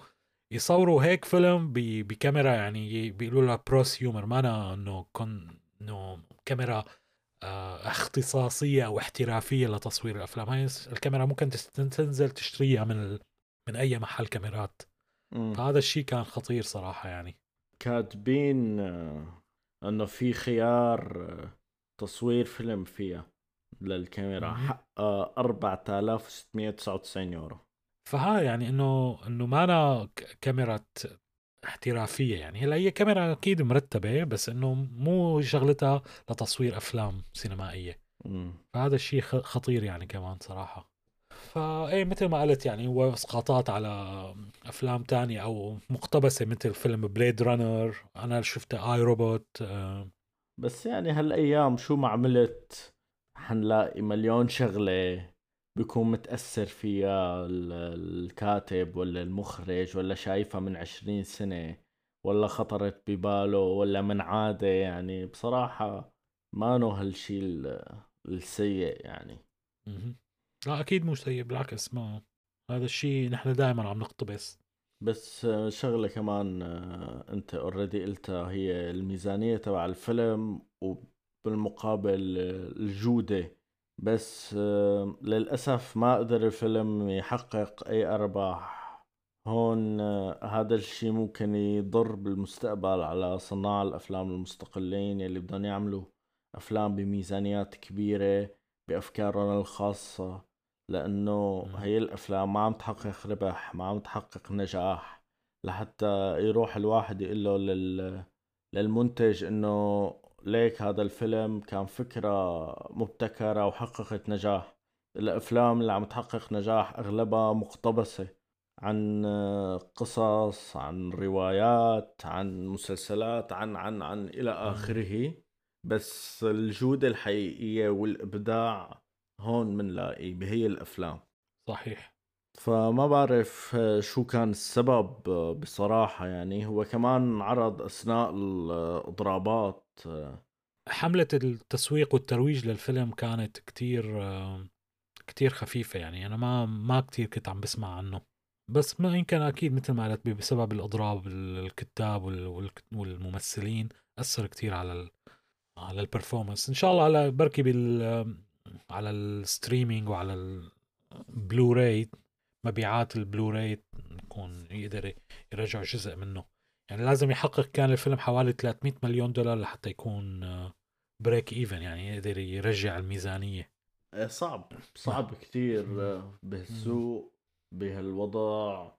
يصوروا هيك فيلم. بكاميرا يعني بيقولوا لها prosumer ما أنا إنه إنه كاميرا آه اختصاصية أو احترافية لتصوير الأفلام هاي الكاميرا ممكن تنزل تشتريها من ال... من أي محل كاميرات مم. فهذا الشيء كان خطير صراحة يعني كاتبين آه، إنه في خيار آه، تصوير فيلم فيها للكاميرا. حقها 4699 يورو فها يعني إنه إنه ما أنا كاميرا احترافية يعني. هلأ هي كاميرا أكيد مرتبة بس إنه مو شغلتها لتصوير أفلام سينمائية. مم. فهذا الشيء خطير يعني كمان صراحة. فايه مثل ما قلت يعني هو اسقاطات على أفلام تانية أو مقتبسة مثل فيلم بليد رانر أنا شفته I, Robot آه. بس يعني هالأيام شو ما عملت حنلاقي مليون شغلة. بيكون متأثر فيها الكاتب ولا المخرج ولا شايفها من عشرين سنة ولا خطرت بباله ولا من عادة يعني. بصراحة مانو هالشي السيء يعني. لا أكيد مو سيء بالعكس ما هذا الشيء نحن دائما عم نقتبس بس. شغلة كمان أنت اوريدي قلتها هي الميزانية تبع الفيلم وبالمقابل الجودة. بس للأسف ما قدر الفيلم يحقق أي أرباح. هون هذا الشيء ممكن يضر بالمستقبل على صناع الأفلام المستقلين اللي بدهم يعملوا أفلام بميزانيات كبيرة بأفكارهم الخاصة لأنه هي الأفلام ما عم تحقق ربح ما عم تحقق نجاح. لحتى يروح الواحد يقول له لل... للمنتج إنه ليك هذا الفيلم كان فكرة مبتكرة وحققت نجاح. الأفلام اللي عم تحقق نجاح أغلبها مقتبسة عن قصص عن روايات عن مسلسلات عن عن عن إلى آخره. بس الجودة الحقيقية والإبداع هون بنلاقي بهي الأفلام. صحيح. فما بعرف شو كان السبب بصراحة يعني. هو كمان عرض أثناء الإضرابات حملة التسويق والترويج للفيلم كانت كتير كتير خفيفة يعني. أنا ما ما كتير كنت عم بسمع عنه. بس ما يمكن أكيد مثل ما قلت بسبب الإضراب الكتاب والممثلين أثر كتير على ال على ال performance إن شاء الله على بركي بال على ال streaming وعلى البلوراي مبيعات البلوراي يكون يقدر يرجع جزء منه. يعني لازم يحقق كان الفيلم حوالي 300 مليون دولار لحتى يكون break even يعني يقدر يرجع الميزانية. إيه، صعب. صعب كثير بهالسوق بهالوضع.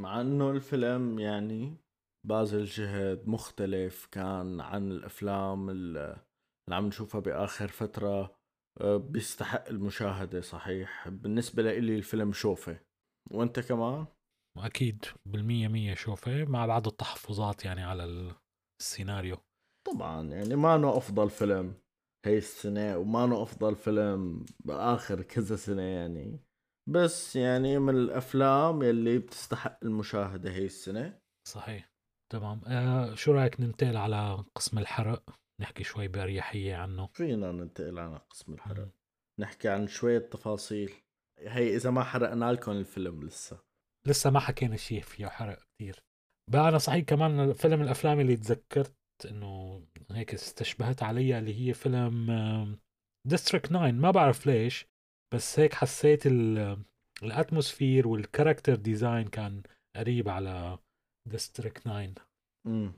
مع إنه الفيلم يعني باذل جهد مختلف كان عن الأفلام اللي عم نشوفها بآخر فترة آه، بيستحق المشاهدة صحيح. بالنسبة لي الفيلم شوفة. وأنت كمان؟ أكيد بالمية مية شوفة مع بعض التحفظات يعني على السيناريو. طبعا يعني مانو أفضل فيلم هي السنة ومانو أفضل فيلم بآخر كذا سنة يعني. بس يعني من الأفلام يلي بتستحق المشاهدة هي السنة. صحيح تمام. آه شو رأيك ننتقل على قسم الحرق؟ نحكي شوي بأريحية عنه. فينا ننتقل على قسم الحرق. م. نحكي عن شوية تفاصيل. هي إذا ما حرقنا لكم الفيلم لسه. لسه ما حكينا شيء فيه حرق كثير بقى أنا صحيح كمان فيلم الأفلام اللي تذكرت إنه هيك استشبهت عليها اللي هي فيلم District 9 ما بعرف ليش بس هيك حسيت ال atmosphere وال character design كان قريب على District 9 امم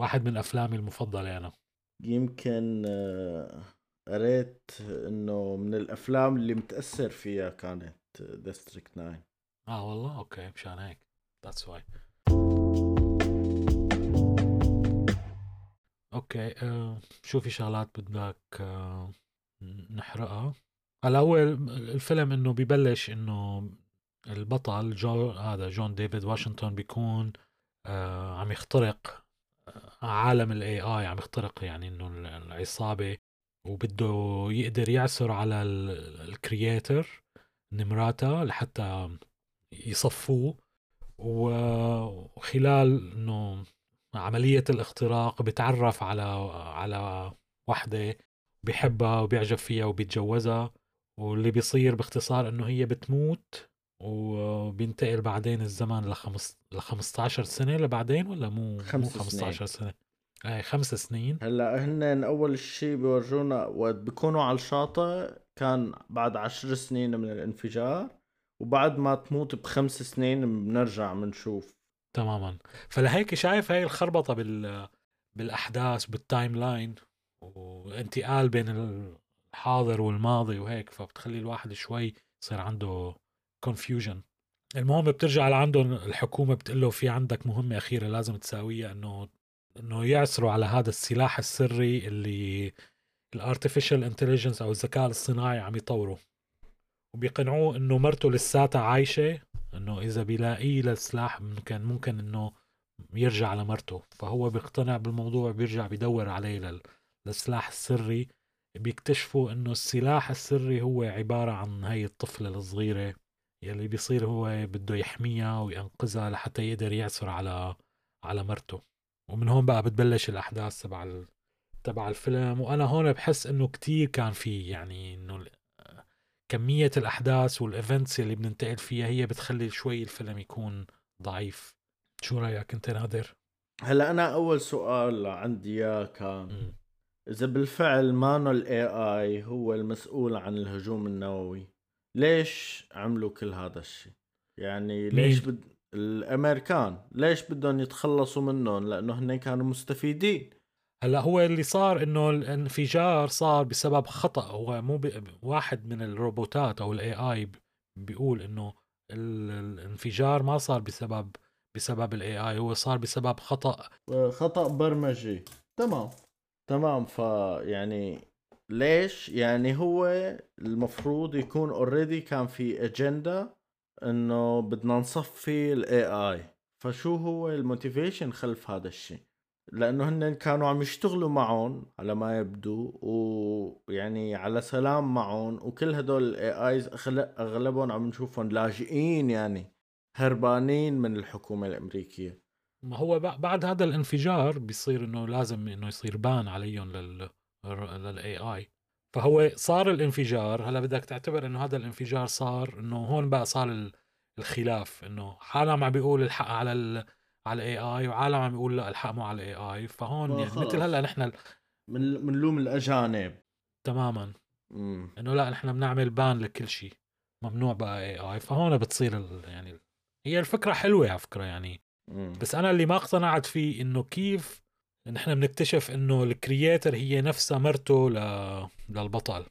واحد من أفلامي المفضلة أنا. يمكن آه، قريت إنه من الأفلام اللي متأثر فيها كانت ديستريكت 9 آه والله okay مشان هيك that's why okay آه شو في شغلات بدك آه نحرقها. هلا هو الفيلم إنه ببلش إنه البطل جو هذا جون ديفيد واشنطن بيكون آه عم يخترق آه، عالم ال AI عم يخترق يعني إنه العصابة وبده يقدر يعثر على ال creator نمراته لحتى يصفوه وخلال إنه عملية الاختراق بتعرف على على وحدة بحبها وبيعجب فيها وبيتجوزها واللي بيصير باختصار إنه هي بتموت وبينتقل بعدين الزمان لخمس ل 15 سنة لبعدين ولا مو خمس مو 15 سنة؟ اي خمس سنين. هلأ هن أول شيء بيورجونا وقت بيكونوا على الشاطئ كان بعد عشر سنين من الانفجار. وبعد ما تموت بخمس سنين بنرجع بنشوف. تماما. فلهيك شايف هاي الخربطة بال بالأحداث بال timeline وانتقال بين الحاضر والماضي وهيك فبتخلي الواحد شوي يصير عنده confusion المهم بترجع لعندهم الحكومة بتقول له في عندك مهمة أخيرة لازم تساويها إنه إنه يعثروا على هذا السلاح السري اللي ال artificial intelligence أو الذكاء الاصطناعي عم يطوره. وبيقنعوه إنه مرته لساتها عايشة إنه إذا بيلاقيه للسلاح ممكن ممكن إنه يرجع لمرته. فهو بيقتنع بالموضوع بيرجع بيدور عليه لل... للسلاح السري. بيكتشفوا إنه السلاح السري هو عبارة عن هاي الطفلة الصغيرة يلي بيصير هو بده يحميها وينقذها لحتى يقدر يعثر على على مرته. ومن هون بقى بتبلش الأحداث تبع. تبع الفيلم. وأنا هون بحس إنه كتير كان في يعني إنه كمية الأحداث وال events اللي بننتقل فيها هي بتخلي شوي الفيلم يكون ضعيف. شو رأيك أنت نادر؟ هلا أنا أول سؤال عندي اياه كان. إذا بالفعل مانو ال AI هو المسؤول عن الهجوم النووي ليش عملوا كل هذا الشيء؟ يعني ليش بد... الأمريكان ليش بدهم يتخلصوا منهم؟ لأنه هن كانوا مستفيدين. هلا هو اللي صار إنه الانفجار صار بسبب خطأ هو مو ب... واحد من الروبوتات أو ال AI بيقول إنه الانفجار ما صار بسبب بسبب ال AI هو صار بسبب خطأ. خطأ برمجي. تمام. تمام. فيعني ليش؟ يعني هو المفروض يكون already كان في اجندا إنه بدنا نصفي ال AI فشو هو ال motivation خلف هذا الشيء؟ لأنه هن كانوا عم يشتغلوا معهم على ما يبدو ويعني على سلام معهم وكل هدول ال AIs أغلبهم عم نشوفهم لاجئين يعني هربانين من الحكومة الأمريكية. ما هو بعد هذا الانفجار بيصير إنه لازم إنه يصير ban عليهم لل لل AI فهو صار الانفجار هلا بدك تعتبر إنه هذا الانفجار صار إنه هون بقى صار الخلاف إنه عالم عم بيقول الحق على على ال AI وعالم عم بيقول لا الحق مو على ال AI فهون يعني مثل هلأ نحن من بنلوم الأجانب. تماما. إنه لا نحن بنعمل بان لكل شيء ممنوع بقى اي اي فهون بتصير يعني هي الفكرة حلوة على فكرة يعني. مم. بس أنا اللي ما اقتنعت فيه إنه كيف نحن بنكتشف إنه الكرياتر هي نفسها مرته ل... للبطل.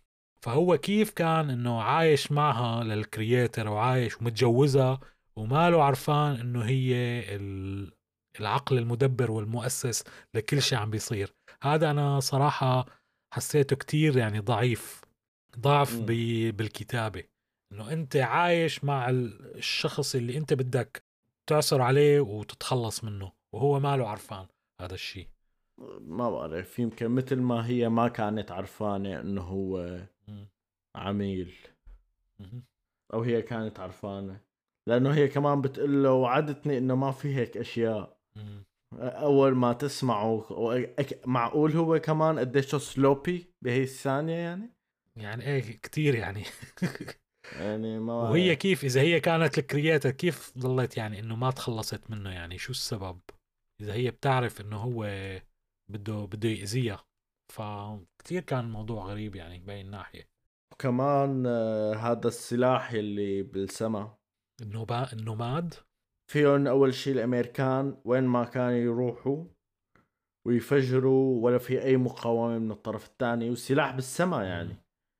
فهو كيف كان إنه عايش معها للكرياتر وعايش ومتجوزها وماله عرفان إنه هي ال... العقل المدبر والمؤسس لكل شيء عم بيصير. هذا أنا صراحة حسيته كتير يعني ضعيف ضعف ب... بالكتابة. إنه أنت عايش مع الشخص اللي أنت بدك تعثر عليه وتتخلص منه وهو ماله عرفان هذا الشيء. ما بعرف يمكن مثل ما هي ما كانت عرفانة إنه هو عميل. أو هي كانت عرفانة. لأنه هي كمان بتقول له وعدتني إنه ما في هيك أشياء. أول ما تسمعه معقول هو كمان قديش سلوبي بهي الثانية يعني؟ يعني إيه كتير يعني. يعني ما وهي كيف إذا هي كانت الكرياتر كيف ضلت يعني إنه ما تخلصت منه يعني؟ شو السبب؟ إذا هي بتعرف إنه هو بده بده يأذيها. فكتير كان الموضوع غريب يعني بأي ناحية. وكمان آه، هذا السلاح اللي بالسما. النوبا النوماد. فيهم أول شيء الأمريكان وين ما كانوا يروحوا ويفجروا ولا في أي مقاومة من الطرف الثاني والسلاح بالسما يعني.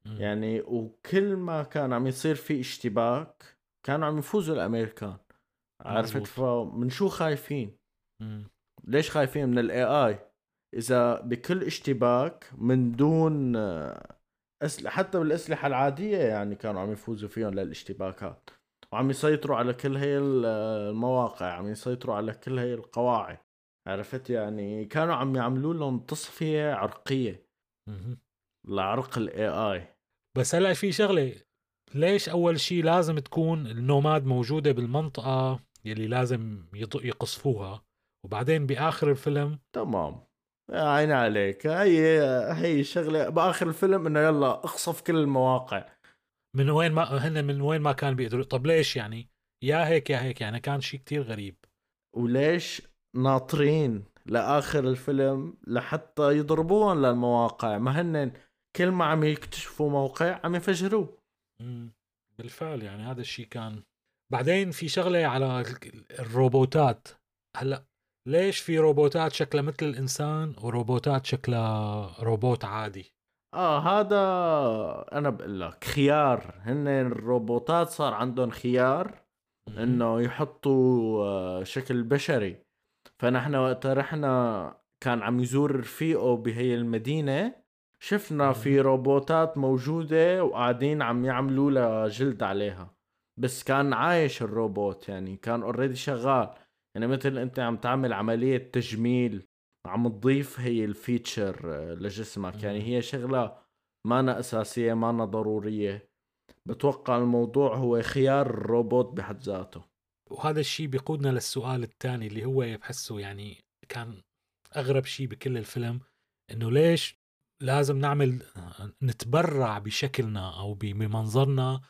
مم. يعني وكل ما كان عم يصير في اشتباك كانوا عم يفوزوا الأمريكان. عرفت؟ فمن شو خايفين؟ مم. ليش خايفين من الاي اي إذا بكل اشتباك من دون أسلحة حتى بالأسلحة العادية يعني كانوا عم يفوزوا فيهم للاشتباكات. وعم يسيطروا على كل هي المواقع عم يسيطروا على كل هي القواعد. عرفت يعني؟ كانوا عم يعملوا لهم تصفية عرقية. لعرق الاي اي بس هلأ في شغلة ليش أول شيء لازم تكون النوماد موجودة بالمنطقة يلي لازم يقصفوها؟ وبعدين بآخر الفيلم؟ تمام. عين عليك. هي هي الشغله بآخر الفيلم إنه يلا اخصف كل المواقع. من وين ما هن من وين ما كان بيقدروا. طب ليش يعني؟ يا هيك يا هيك يعني كان شيء كتير غريب. وليش ناطرين لآخر الفيلم لحتى يضربوهم للمواقع؟ ما هن كل ما عم يكتشفوا موقع عم يفجروه. بالفعل يعني هذا الشيء كان. بعدين في شغلة على الروبوتات. هلأ ليش في روبوتات شكلها مثل الإنسان وروبوتات شكلها روبوت عادي؟ آه هذا أنا بقول لك خيار. هن الروبوتات صار عندهم خيار إنه يحطوا آه، شكل بشري. فنحن وقت رحنا كان عم يزور رفيقه بهي المدينة شفنا في روبوتات موجودة وقاعدين عم يعملوا لها جلد عليها. بس كان عايش الروبوت يعني كان already شغال. يعني مثل أنت عم تعمل عملية تجميل عم تضيف هي ال feature آه، لجسمك. يعني هي شغلة مانا أساسية مانا ضرورية. بتوقع الموضوع هو خيار الروبوت بحد ذاته. وهذا الشيء بيقودنا للسؤال الثاني اللي هو بحسه يعني كان أغرب شيء بكل الفيلم إنه ليش لازم نعمل نتبرع بشكلنا أو بمنظرنا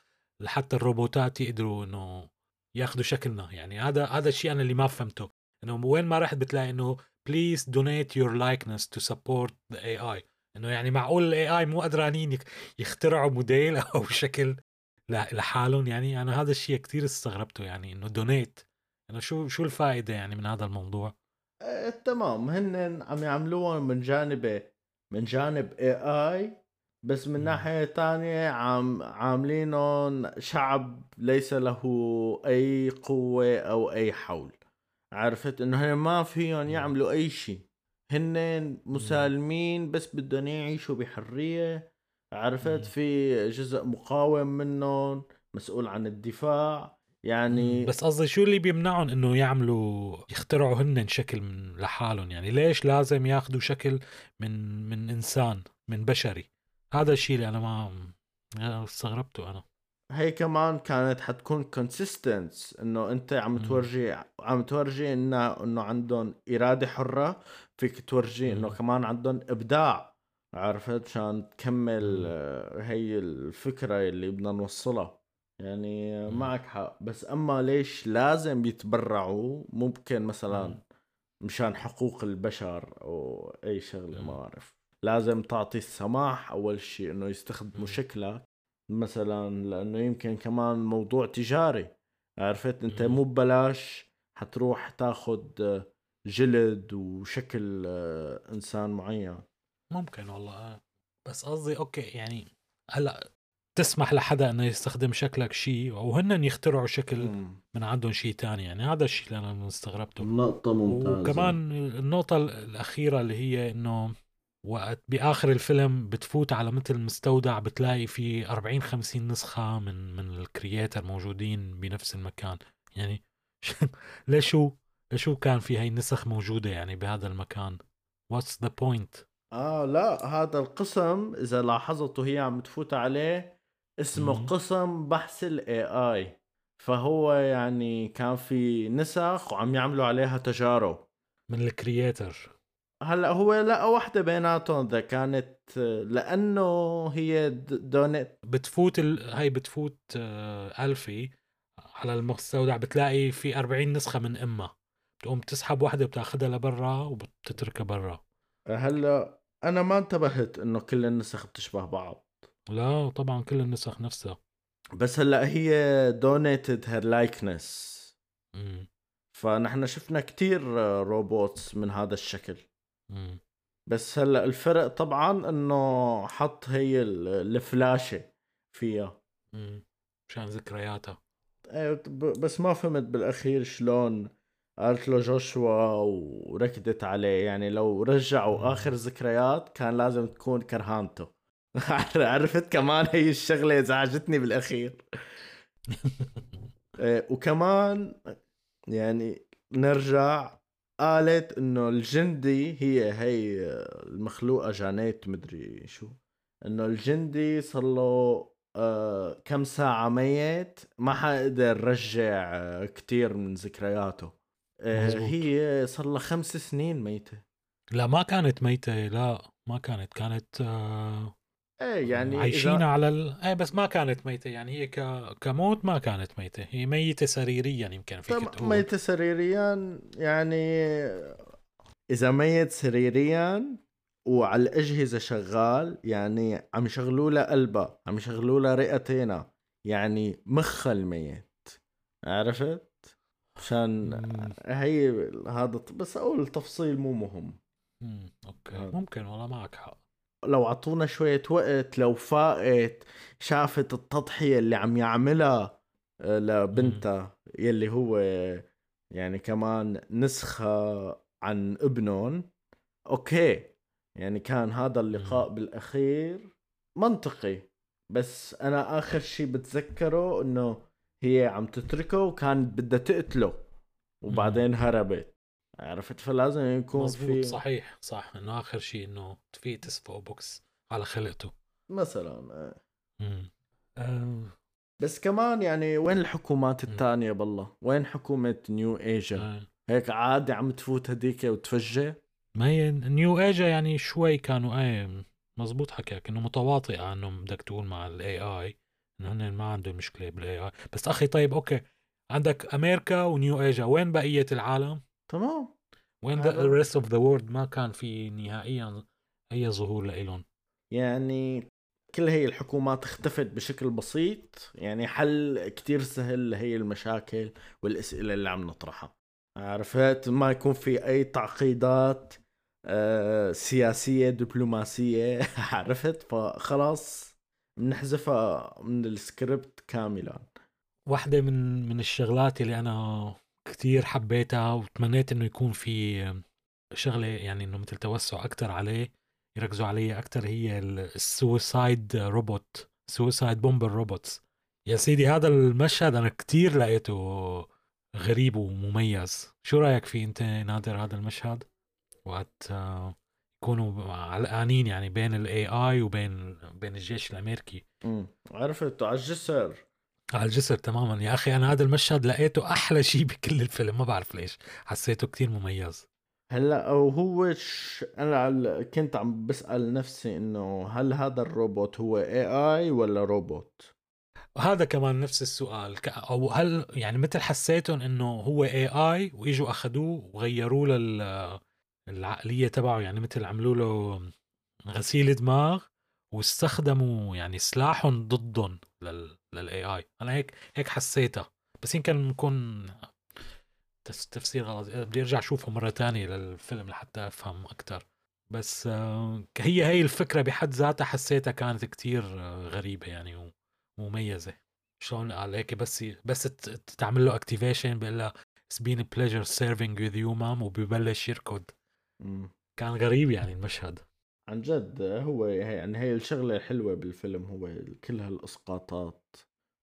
لحتى الروبوتات يقدروا إنه ياخذوا شكلنا. يعني هذا هذا الشيء أنا اللي ما فهمته. إنه وين ما رحت بتلاقي إنه please donate your likeness to support the AI إنه يعني معقول ال AI مو قدرانين يخترعوا موديل أو شكل لحالهم. يعني أنا هذا الشيء كثير استغربته يعني إنه donate إنه شو شو الفائدة يعني من هذا الموضوع؟ آه تمام. هن عم يعملوها من جانب من جانب اي اي بس من ناحية تانية عم عاملينهم شعب ليس له أي قوة أو أي حول. عرفت إنه هن ما فيهم يعملوا أي شيء هن مسالمين بس بدهم يعيشوا بحرية. عرفت؟ في جزء مقاوم منهم مسؤول عن الدفاع. يعني بس قصدي شو اللي بيمنعهم إنه يعملوا يخترعوا هن شكل من لحالهم؟ يعني ليش لازم ياخذوا شكل من من إنسان من بشري؟ هذا الشيء اللي أنا ما استغربته أنا. هي كمان كانت حتكون كونسيستنس إنه أنت عم تورجي عم تورجي إنه إنه عندهم إرادة حرة فيك تورجي إنه كمان عندهم إبداع عرفت؟ مشان تكمل آه، هي الفكرة اللي بدنا نوصلها. يعني معك حق. بس أما ليش لازم يتبرعوا؟ ممكن مثلا مشان حقوق البشر أو أي شغلة ما أعرف. لازم تعطي السماح أول شيء إنه يستخدموا شكلك. مثلا لأنه يمكن كمان موضوع تجاري. عرفت؟ أنت مو ببلاش حتروح تاخذ جلد وشكل آه، إنسان معين. ممكن والله آه. بس قصدي أوكي يعني هلأ تسمح لحدا إنه يستخدم شكلك شيء وهن يخترعوا شكل من عندهم شيء تاني. يعني هذا الشيء اللي أنا مستغربته نقطة ممتازة. وكمان النقطة الأخيرة اللي هي إنه وقت بآخر الفيلم بتفوت على مثل مستودع بتلاقي في 40 50 نسخة من من ال creator موجودين بنفس المكان. يعني ليش ليش كان في هاي النسخ موجودة يعني بهذا المكان؟ what's the point آه لا هذا القسم إذا لاحظت وهي عم تفوت عليه اسمه مم. قسم بحث ال AI فهو يعني كان في نسخ وعم يعملوا عليها تجارب. من ال creator هلا هو لا وحدة بيناتهم إذا كانت لأنه هي donate بتفوت ال... هاي بتفوت آه، ألفي على المستودع بتلاقي في 40 نسخة من امها بتقوم تسحب واحدة بتاخذها لبرا وبتتركها برا. هلا أنا ما انتبهت إنه كل النسخ بتشبه بعض. لا طبعا كل النسخ نفسها. بس هلا هي donated her likeness فنحن شفنا كتير روبوتس من هذا الشكل. بس هلأ الفرق طبعا إنه حط هي الفلاشة فيها. مشان ذكرياتها. إيه بس ما فهمت بالأخير شلون قالت له جوشوا وركضت عليه. يعني لو رجعوا آخر ذكريات كان لازم تكون كرهانته. عرفت كمان هي الشغلة ازعجتني بالأخير. إيه، وكمان يعني نرجع قالت إنه الجندي هي هي المخلوقة جانيت مدري شو. إنه الجندي صار له آه كم ساعة ميت ما حقدر رجع آه كتير من ذكرياته. آه هي صار لها خمس سنين ميتة. لا ما كانت ميتة لا ما كانت. كانت آه إيه يعني عايشين إذا... على ال... إيه بس ما كانت ميتة. يعني هي ك... كموت ما كانت ميتة. هي ميتة سريريا يمكن فيك تقول. ميتة سريريا يعني إذا ميت سريريا وعلى الأجهزة شغال يعني عم يشغلوا له قلبها عم يشغلوا له رئتينا يعني مخها الميت. عرفت؟ مشان هي هذا بس أقول التفصيل مو مهم. امم okay. ممكن والله معك حق. لو عطونا شوية وقت لو فاقت شافت التضحية اللي عم يعملها آه، لبنتها يلي هو يعني كمان نسخة عن ابنهم. okay يعني كان هذا اللقاء. بالأخير منطقي. بس أنا آخر شيء بتذكره إنه هي عم تتركه وكانت بدها تقتله وبعدين هربت. عرفت؟ فلازم يكون في صحيح صح. إنه آخر شيء إنه في تسفق بوكس على خلقته. مثلا. مم. آه. بس كمان يعني وين الحكومات مم. الثانية بالله؟ وين حكومة نيو إيجا؟ آه. هيك عادي عم تفوت هديك وتفجر؟ ما هي نيو إيجا يعني شوي كانوا إيه مزبوط حكيك إنه متواطئة إنه بدك تقول مع ال AI إنه هن ما عندهم مشكلة بال AI بس أخي طيب okay. عندك أمريكا ونيو إيجا وين بقية العالم؟ تمام. وين the rest of the world ما كان في نهائيا أي ظهور لإلهم يعني كل هي الحكومات اختفت بشكل بسيط يعني حل كتير سهل لهي المشاكل والأسئلة اللي عم نطرحها. عرفت؟ ما يكون في أي تعقيدات آه، سياسية دبلوماسية. عرفت؟ فخلاص بنحذفها من السكريبت كاملا. واحدة من من الشغلات اللي أنا كتير حبيتها وتمنيت إنه يكون في شغلة يعني إنه مثل توسع أكتر عليه يركزوا عليه أكتر هي ال suicide robot suicide bomber robots يا سيدي هذا المشهد أنا كتير لقيته غريب ومميز. شو رأيك فيه أنت نادر هذا المشهد؟ وقت آه، يكونوا علقانين يعني بين ال AI وبين بين الجيش الأمريكي. مم. عرفت على الجسر. على الجسر تماما. يا أخي أنا هذا المشهد لقيته أحلى شيء بكل الفيلم ما بعرف ليش. حسيته كتير مميز. هلأ أو هو ش... أنا كنت عم بسأل نفسي إنه هل هذا الروبوت هو AI ولا روبوت؟ وهذا كمان نفس السؤال. أو هل يعني مثل حسيتهم إنه هو اي اي وإجوا أخذوه وغيروا له ال- العقليه تبعه؟ يعني مثل عملوا له غسيل دماغ واستخدموا يعني سلاحهم ضدهم لل للاي اي أنا هيك هيك حسيتها. بس يمكن نكون تفسير غلط. بدي أرجع أشوفه مرة تانية للفيلم لحتى أفهم أكثر بس آه، هي هي الفكرة بحد ذاتها حسيتها كانت كتير آه، غريبة يعني ومميزة. شلون قال هيك؟ بس بس تعمل له activation بيقول لها it's been a pleasure serving with you ma'am وبيبلش يركض. كان غريب يعني المشهد. عن جد هو يعني هي الشغلة الحلوة بالفيلم هو كل هالإسقاطات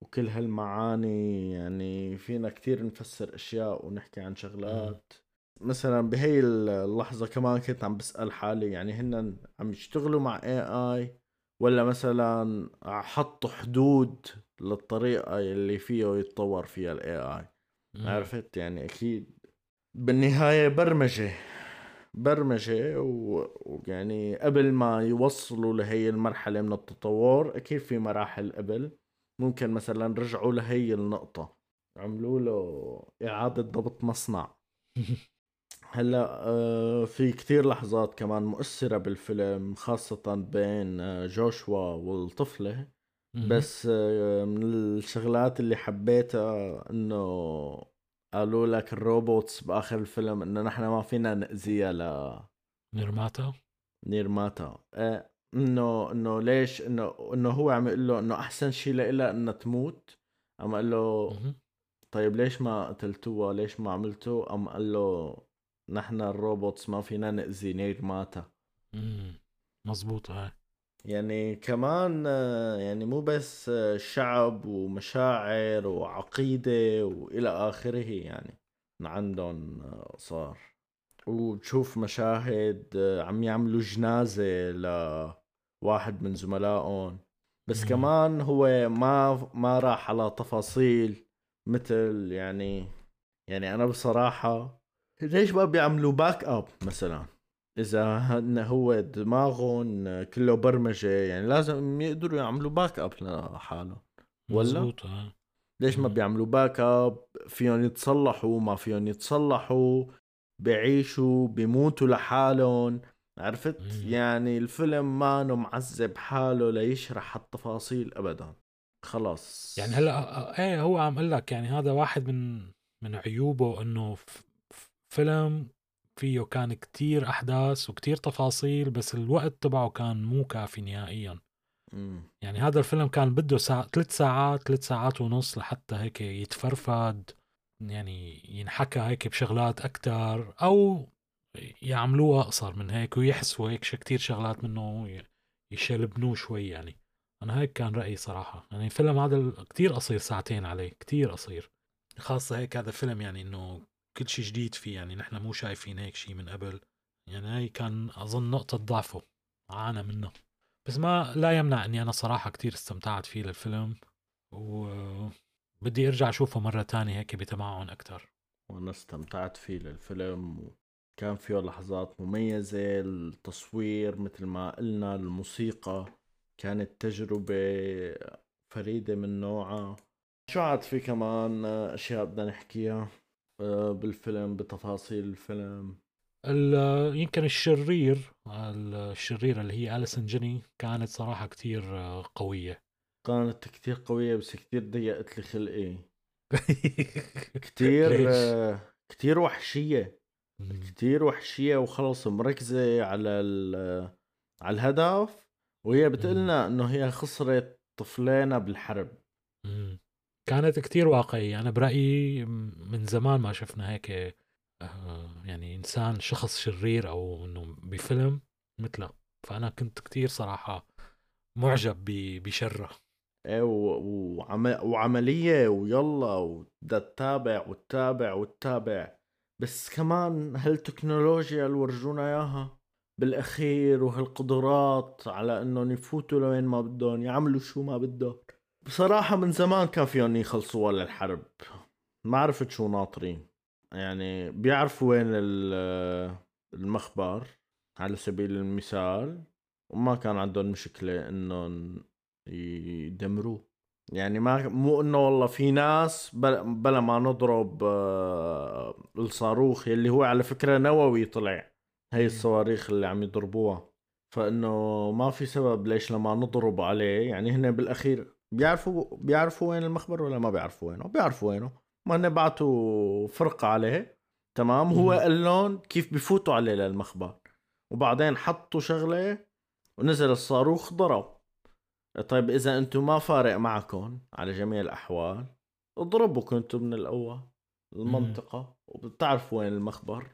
وكل هالمعاني يعني فينا كتير نفسر أشياء ونحكي عن شغلات. مثلا بهي اللحظة كمان كنت عم بسأل حالي يعني هن عم يشتغلوا مع AI ولا مثلا حطوا حدود للطريقة اللي فيه يتطور فيها الاي اي. عرفت؟ يعني أكيد بالنهاية برمجة. برمجة و- ويعني قبل ما يوصلوا لهي المرحلة من التطور أكيد في مراحل قبل؟ ممكن مثلا رجعوا لهي النقطة عملوا له إعادة ضبط مصنع. هلأ آه، في كتير لحظات كمان مؤثرة بالفيلم خاصة بين آه، جوشوا والطفلة. مم. بس آه، من الشغلات اللي حبيتها إنه قالوا لك ال robots بآخر الفيلم إنه نحن ما فينا نأذيها نيرماتا؟ لنيرماتا آه، إنه إنه ليش؟ إنه إنه هو عم يقول له إنه أحسن شيء لها إنها تموت. عم قال له. طيب ليش ما قتلتوها؟ ليش ما عملتوا قام قال له نحن ال robots ما فينا نأذي نيرماتا. مم. مزبوط هاي. يعني كمان يعني مو بس شعب ومشاعر وعقيدة وإلى آخره يعني عندهم صار. وتشوف مشاهد عم يعملوا جنازة لواحد من زملائهم. بس مم. كمان هو ما ما راح على تفاصيل مثل يعني يعني أنا بصراحة ليش ما بيعملوا backup مثلا؟ إذا هو دماغهم كله برمجة يعني لازم يقدروا يعملوا backup لحالهم. ولا؟ مزبوط هاي ليش ما. بيعملوا backup فيهم يتصلحوا ما فيهم يتصلحوا بيعيشوا بيموتوا لحالهم. عرفت؟ مم. يعني الفيلم ما معذب حاله ليشرح التفاصيل ابدا. خلاص. يعني هلأ إيه هو عم أقول لك يعني هذا واحد من من عيوبه إنه فيلم فيه كان كتير أحداث وكتير تفاصيل بس الوقت تبعه كان مو كافي نهائيا. مم. يعني هذا الفيلم كان بده ساعة ثلاث ساعات ثلاث ساعات ونص لحتى هيك يتفرفد يعني ينحكى هيك بشغلات أكتر أو يعملوها أقصر من هيك ويحسوا هيك كتير شغلات منه يشلبنوه شوي يعني. أنا هيك كان رأيي صراحة. يعني الفيلم هذا كتير قصير ساعتين عليه كتير قصير. خاصة هيك هذا فيلم يعني إنه كل شيء جديد فيه يعني نحن مو شايفين هيك شيء من قبل. يعني هاي كان أظن نقطة ضعفه عانى منه. بس ما لا يمنع إني أنا صراحة كتير استمتعت فيه للفيلم وبدي أرجع أشوفه مرة تانية هيك بتمعن أكثر وأنا استمتعت فيه للفيلم كان فيه لحظات مميزة التصوير مثل ما قلنا الموسيقى كانت تجربة فريدة من نوعها. شو عاد في كمان أشياء بدنا نحكيها؟ بالفيلم بتفاصيل الفيلم. يمكن الشرير الشريرة اللي هي أليسون جيني كانت صراحة كتير قوية. كانت كتير قوية بس كتير ضيقت لي خلقي. كتير كتير وحشية. كتير وحشية وخلص مركزة على على الهدف وهي بتقلنا إنه هي خسرت طفلين بالحرب. كانت كتير واقعية. أنا برأيي من زمان ما شفنا هيك آه، يعني إنسان شخص شرير أو إنه بفيلم مثله. فأنا كنت كتير صراحة معجب بشره. إيه وعملية ويلا وبدها تتابع وتتابع وتتابع. بس كمان هالتكنولوجيا اللي ورجونا إياها بالأخير وهالقدرات على إنهم يفوتوا لوين ما بدهم يعملوا شو ما بدهم. بصراحة من زمان كان فيهم يخلصوا ولا الحرب. ما عرفت شو ناطرين. يعني بيعرفوا وين المخبر على سبيل المثال وما كان عندهم مشكلة إنهم يدمروه. يعني ما مو إنه والله في ناس بلا ما نضرب آه، الصاروخ اللي هو على فكرة نووي طلع. هي الصواريخ اللي عم يضربوها. فإنه ما في سبب ليش لما نضرب عليه. يعني هن بالأخير بيعرفوا بيعرفوا وين المخبر ولا ما بيعرفوا وينه؟ بيعرفوا وينه. ما هن بعتوا فرقة عليه تمام؟ هو قال لهم كيف بفوتوا عليه للمخبر. وبعدين حطوا شغلة ونزل الصاروخ ضرب. طيب إذا أنتم ما فارق معكم على جميع الأحوال اضربوا كنتوا من الأول المنطقة. وبتعرفوا وين المخبر.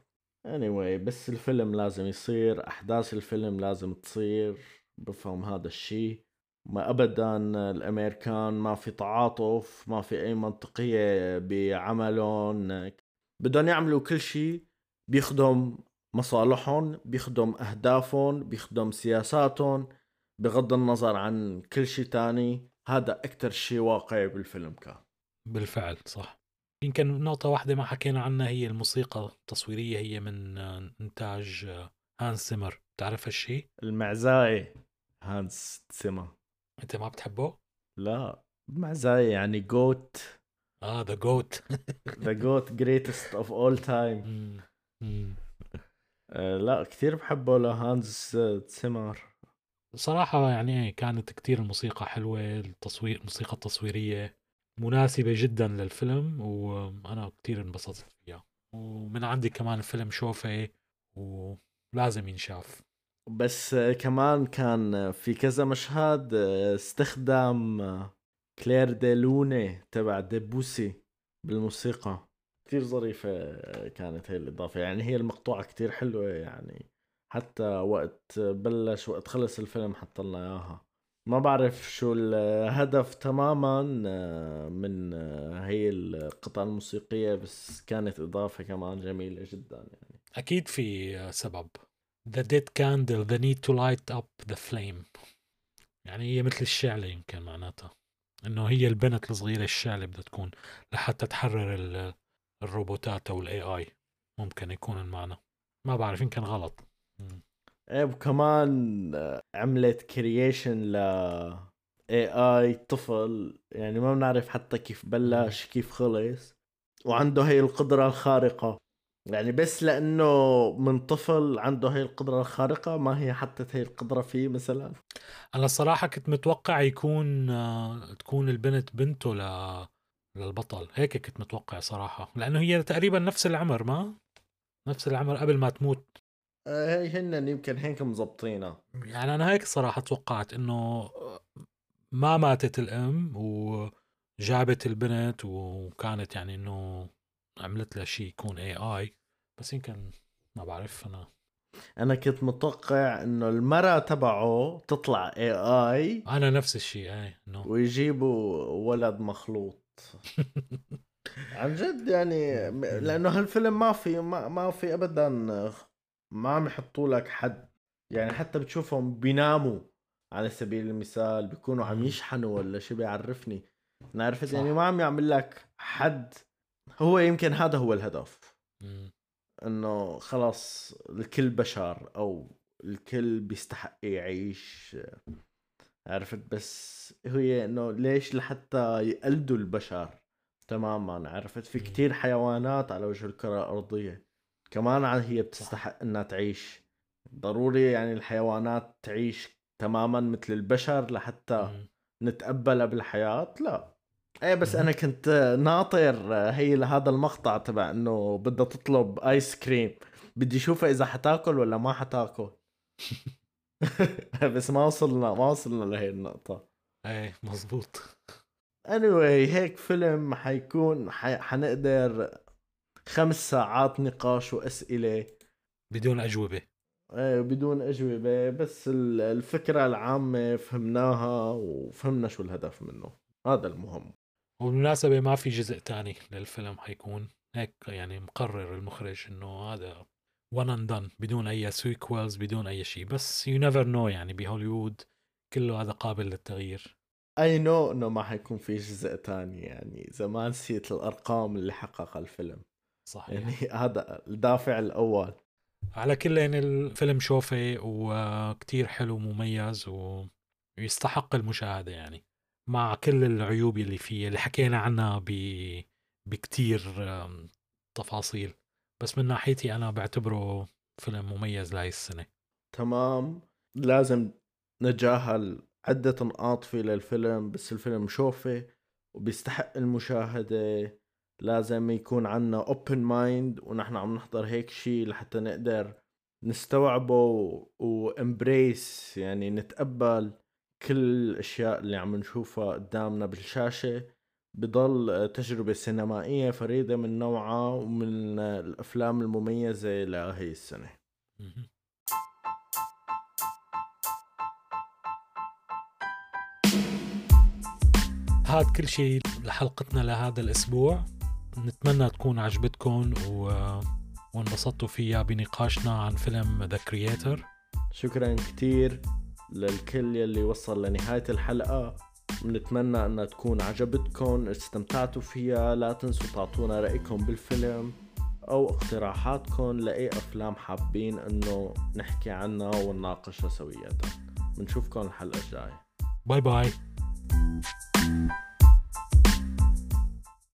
Anyway بس الفيلم لازم يصير أحداث الفيلم لازم تصير بفهم هذا الشيء. ما ابدا الأمريكان ما في تعاطف ما في أي منطقية بعملهم. بدهم يعملوا كل شيء بيخدم مصالحهم بيخدم أهدافهم بيخدم سياساتهم بغض النظر عن كل شيء تاني. هذا أكثر شيء واقعي بالفيلم كان. بالفعل صح. يمكن نقطة واحدة ما حكينا عنها هي الموسيقى التصويرية هي من إنتاج هانس سيمر بتعرف هالشيء؟ المعزاية هانز زيمر أنت ما بتحبه؟ لا معزاية يعني GOAT آه the GOAT the GOAT greatest of all time لا كثير بحبه لهانز زيمر صراحة يعني كانت كتير الموسيقى حلوة التصوير الموسيقى التصويرية مناسبة جدا للفيلم وأنا كتير انبسطت فيها. ومن عندي كمان الفيلم شوفه ولازم ينشاف. بس كمان كان في كذا مشهد استخدام Clair de Lune تبع ديبوسي بالموسيقى. كتير ظريفة كانت هي الإضافة. يعني هي المقطوعة كتير حلوة يعني. حتى وقت بلش وقت خلص الفيلم حط لنا إياها. ما بعرف شو الهدف تماما من هي القطع الموسيقية بس كانت إضافة كمان جميلة جدا يعني. أكيد في سبب. The dead candle the need to light up the flame. يعني هي مثل الشعلة يمكن معناتها. إنه هي البنت الصغيرة الشعلة بدها تكون لحتى تحرر الروبوتات أو ال AI ممكن يكون المعنى. ما بعرف يمكن غلط. إيه وكمان عملت creation ل AI طفل. يعني ما بنعرف حتى كيف بلش كيف خلص. وعنده هي القدرة الخارقة. يعني بس لأنه من طفل عنده هي القدرة الخارقة ما هي حطت هي القدرة فيه مثلا. أنا الصراحة كنت متوقع يكون تكون البنت بنته ل للبطل. هيك كنت متوقع صراحة. لأنه هي تقريبا نفس العمر ما؟ نفس العمر قبل ما تموت. آه، هي هن يمكن هيك مزبطينها. يعني أنا هيك صراحة توقعت إنه ما ماتت الأم وجابت البنت وكانت يعني إنه عملت له شيء يكون اي اي بس يمكن ما بعرف أنا أنا كنت متوقع إنه المرة تبعه تطلع اي اي أنا نفس الشيء أي إنه ويجيبوا ولد مخلوط عن جد يعني لأنه هالفيلم ما في ما, ما في ابدا ما عم يحطوا لك حد يعني حتى بتشوفهم بيناموا على سبيل المثال بيكونوا عم. يشحنوا ولا شي بيعرفني أنا عرفت. يعني ما عم يعمل لك حد هو يمكن هذا هو الهدف. إنه خلاص الكل بشر أو الكل بيستحق يعيش عرفت؟ بس هي إنه ليش لحتى يقلدوا البشر تماما عرفت؟ في. كتير حيوانات على وجه الكرة الأرضية. كمان هي بتستحق إنها تعيش. ضروري يعني الحيوانات تعيش تماما مثل البشر لحتى. نتقبلها بالحياة؟ لا. إيه بس. أنا كنت ناطر هي لهذا المقطع تبع إنه بدها تطلب ايس كريم بدي أشوفها إذا حتاكل ولا ما حتاكل. بس ما وصلنا ما وصلنا لهي النقطة. إيه مزبوط. Anyway هيك فيلم حيكون حي... حنقدر خمس ساعات نقاش وأسئلة. بدون أجوبة. إيه، بدون أجوبة بس ال- الفكرة العامة فهمناها وفهمنا شو الهدف منه. هذا المهم. وبالمناسبة ما في جزء تاني للفيلم حيكون هيك يعني مقرر المخرج إنه هذا and done بدون أي sequels بدون أي شيء بس you never know يعني بهوليوود كله هذا قابل للتغيير. I know إنه ما حيكون في جزء تاني يعني زمان نسيت الأرقام اللي حققها الفيلم. صحيح. يعني هذا الدافع الأول. على كل يعني الفيلم شوفي وكتير حلو ومميز ويستحق المشاهدة يعني. مع كل العيوب اللي فيه اللي حكينا عنها ب... بكتير تفاصيل. بس من ناحيتي أنا بعتبره فيلم مميز لهي السنة. تمام. لازم نتجاهل عدة نقاط في للفيلم بس الفيلم شوفه وبيستحق المشاهدة. لازم يكون عنا open mind ونحن عم نحضر هيك شيء لحتى نقدر نستوعبه وامبريس يعني نتقبل كل الأشياء اللي عم نشوفها قدامنا بالشاشة بضل تجربة سينمائية فريدة من نوعها ومن الأفلام المميزة لهي السنة. هاد كل شيء لحلقتنا لهذا الأسبوع. نتمنى تكون عجبتكم و... وانبسطتوا فيها بنقاشنا عن فيلم The Creator شكرا كتير. للكل يلي وصل لنهاية الحلقة. بنتمنى انها تكون عجبتكم استمتعتوا فيها لا تنسوا تعطونا رأيكم بالفيلم أو اقتراحاتكم لأي أفلام حابين إنه نحكي عنها ونناقشها سوية. بنشوفكم الحلقة الجاية. باي باي.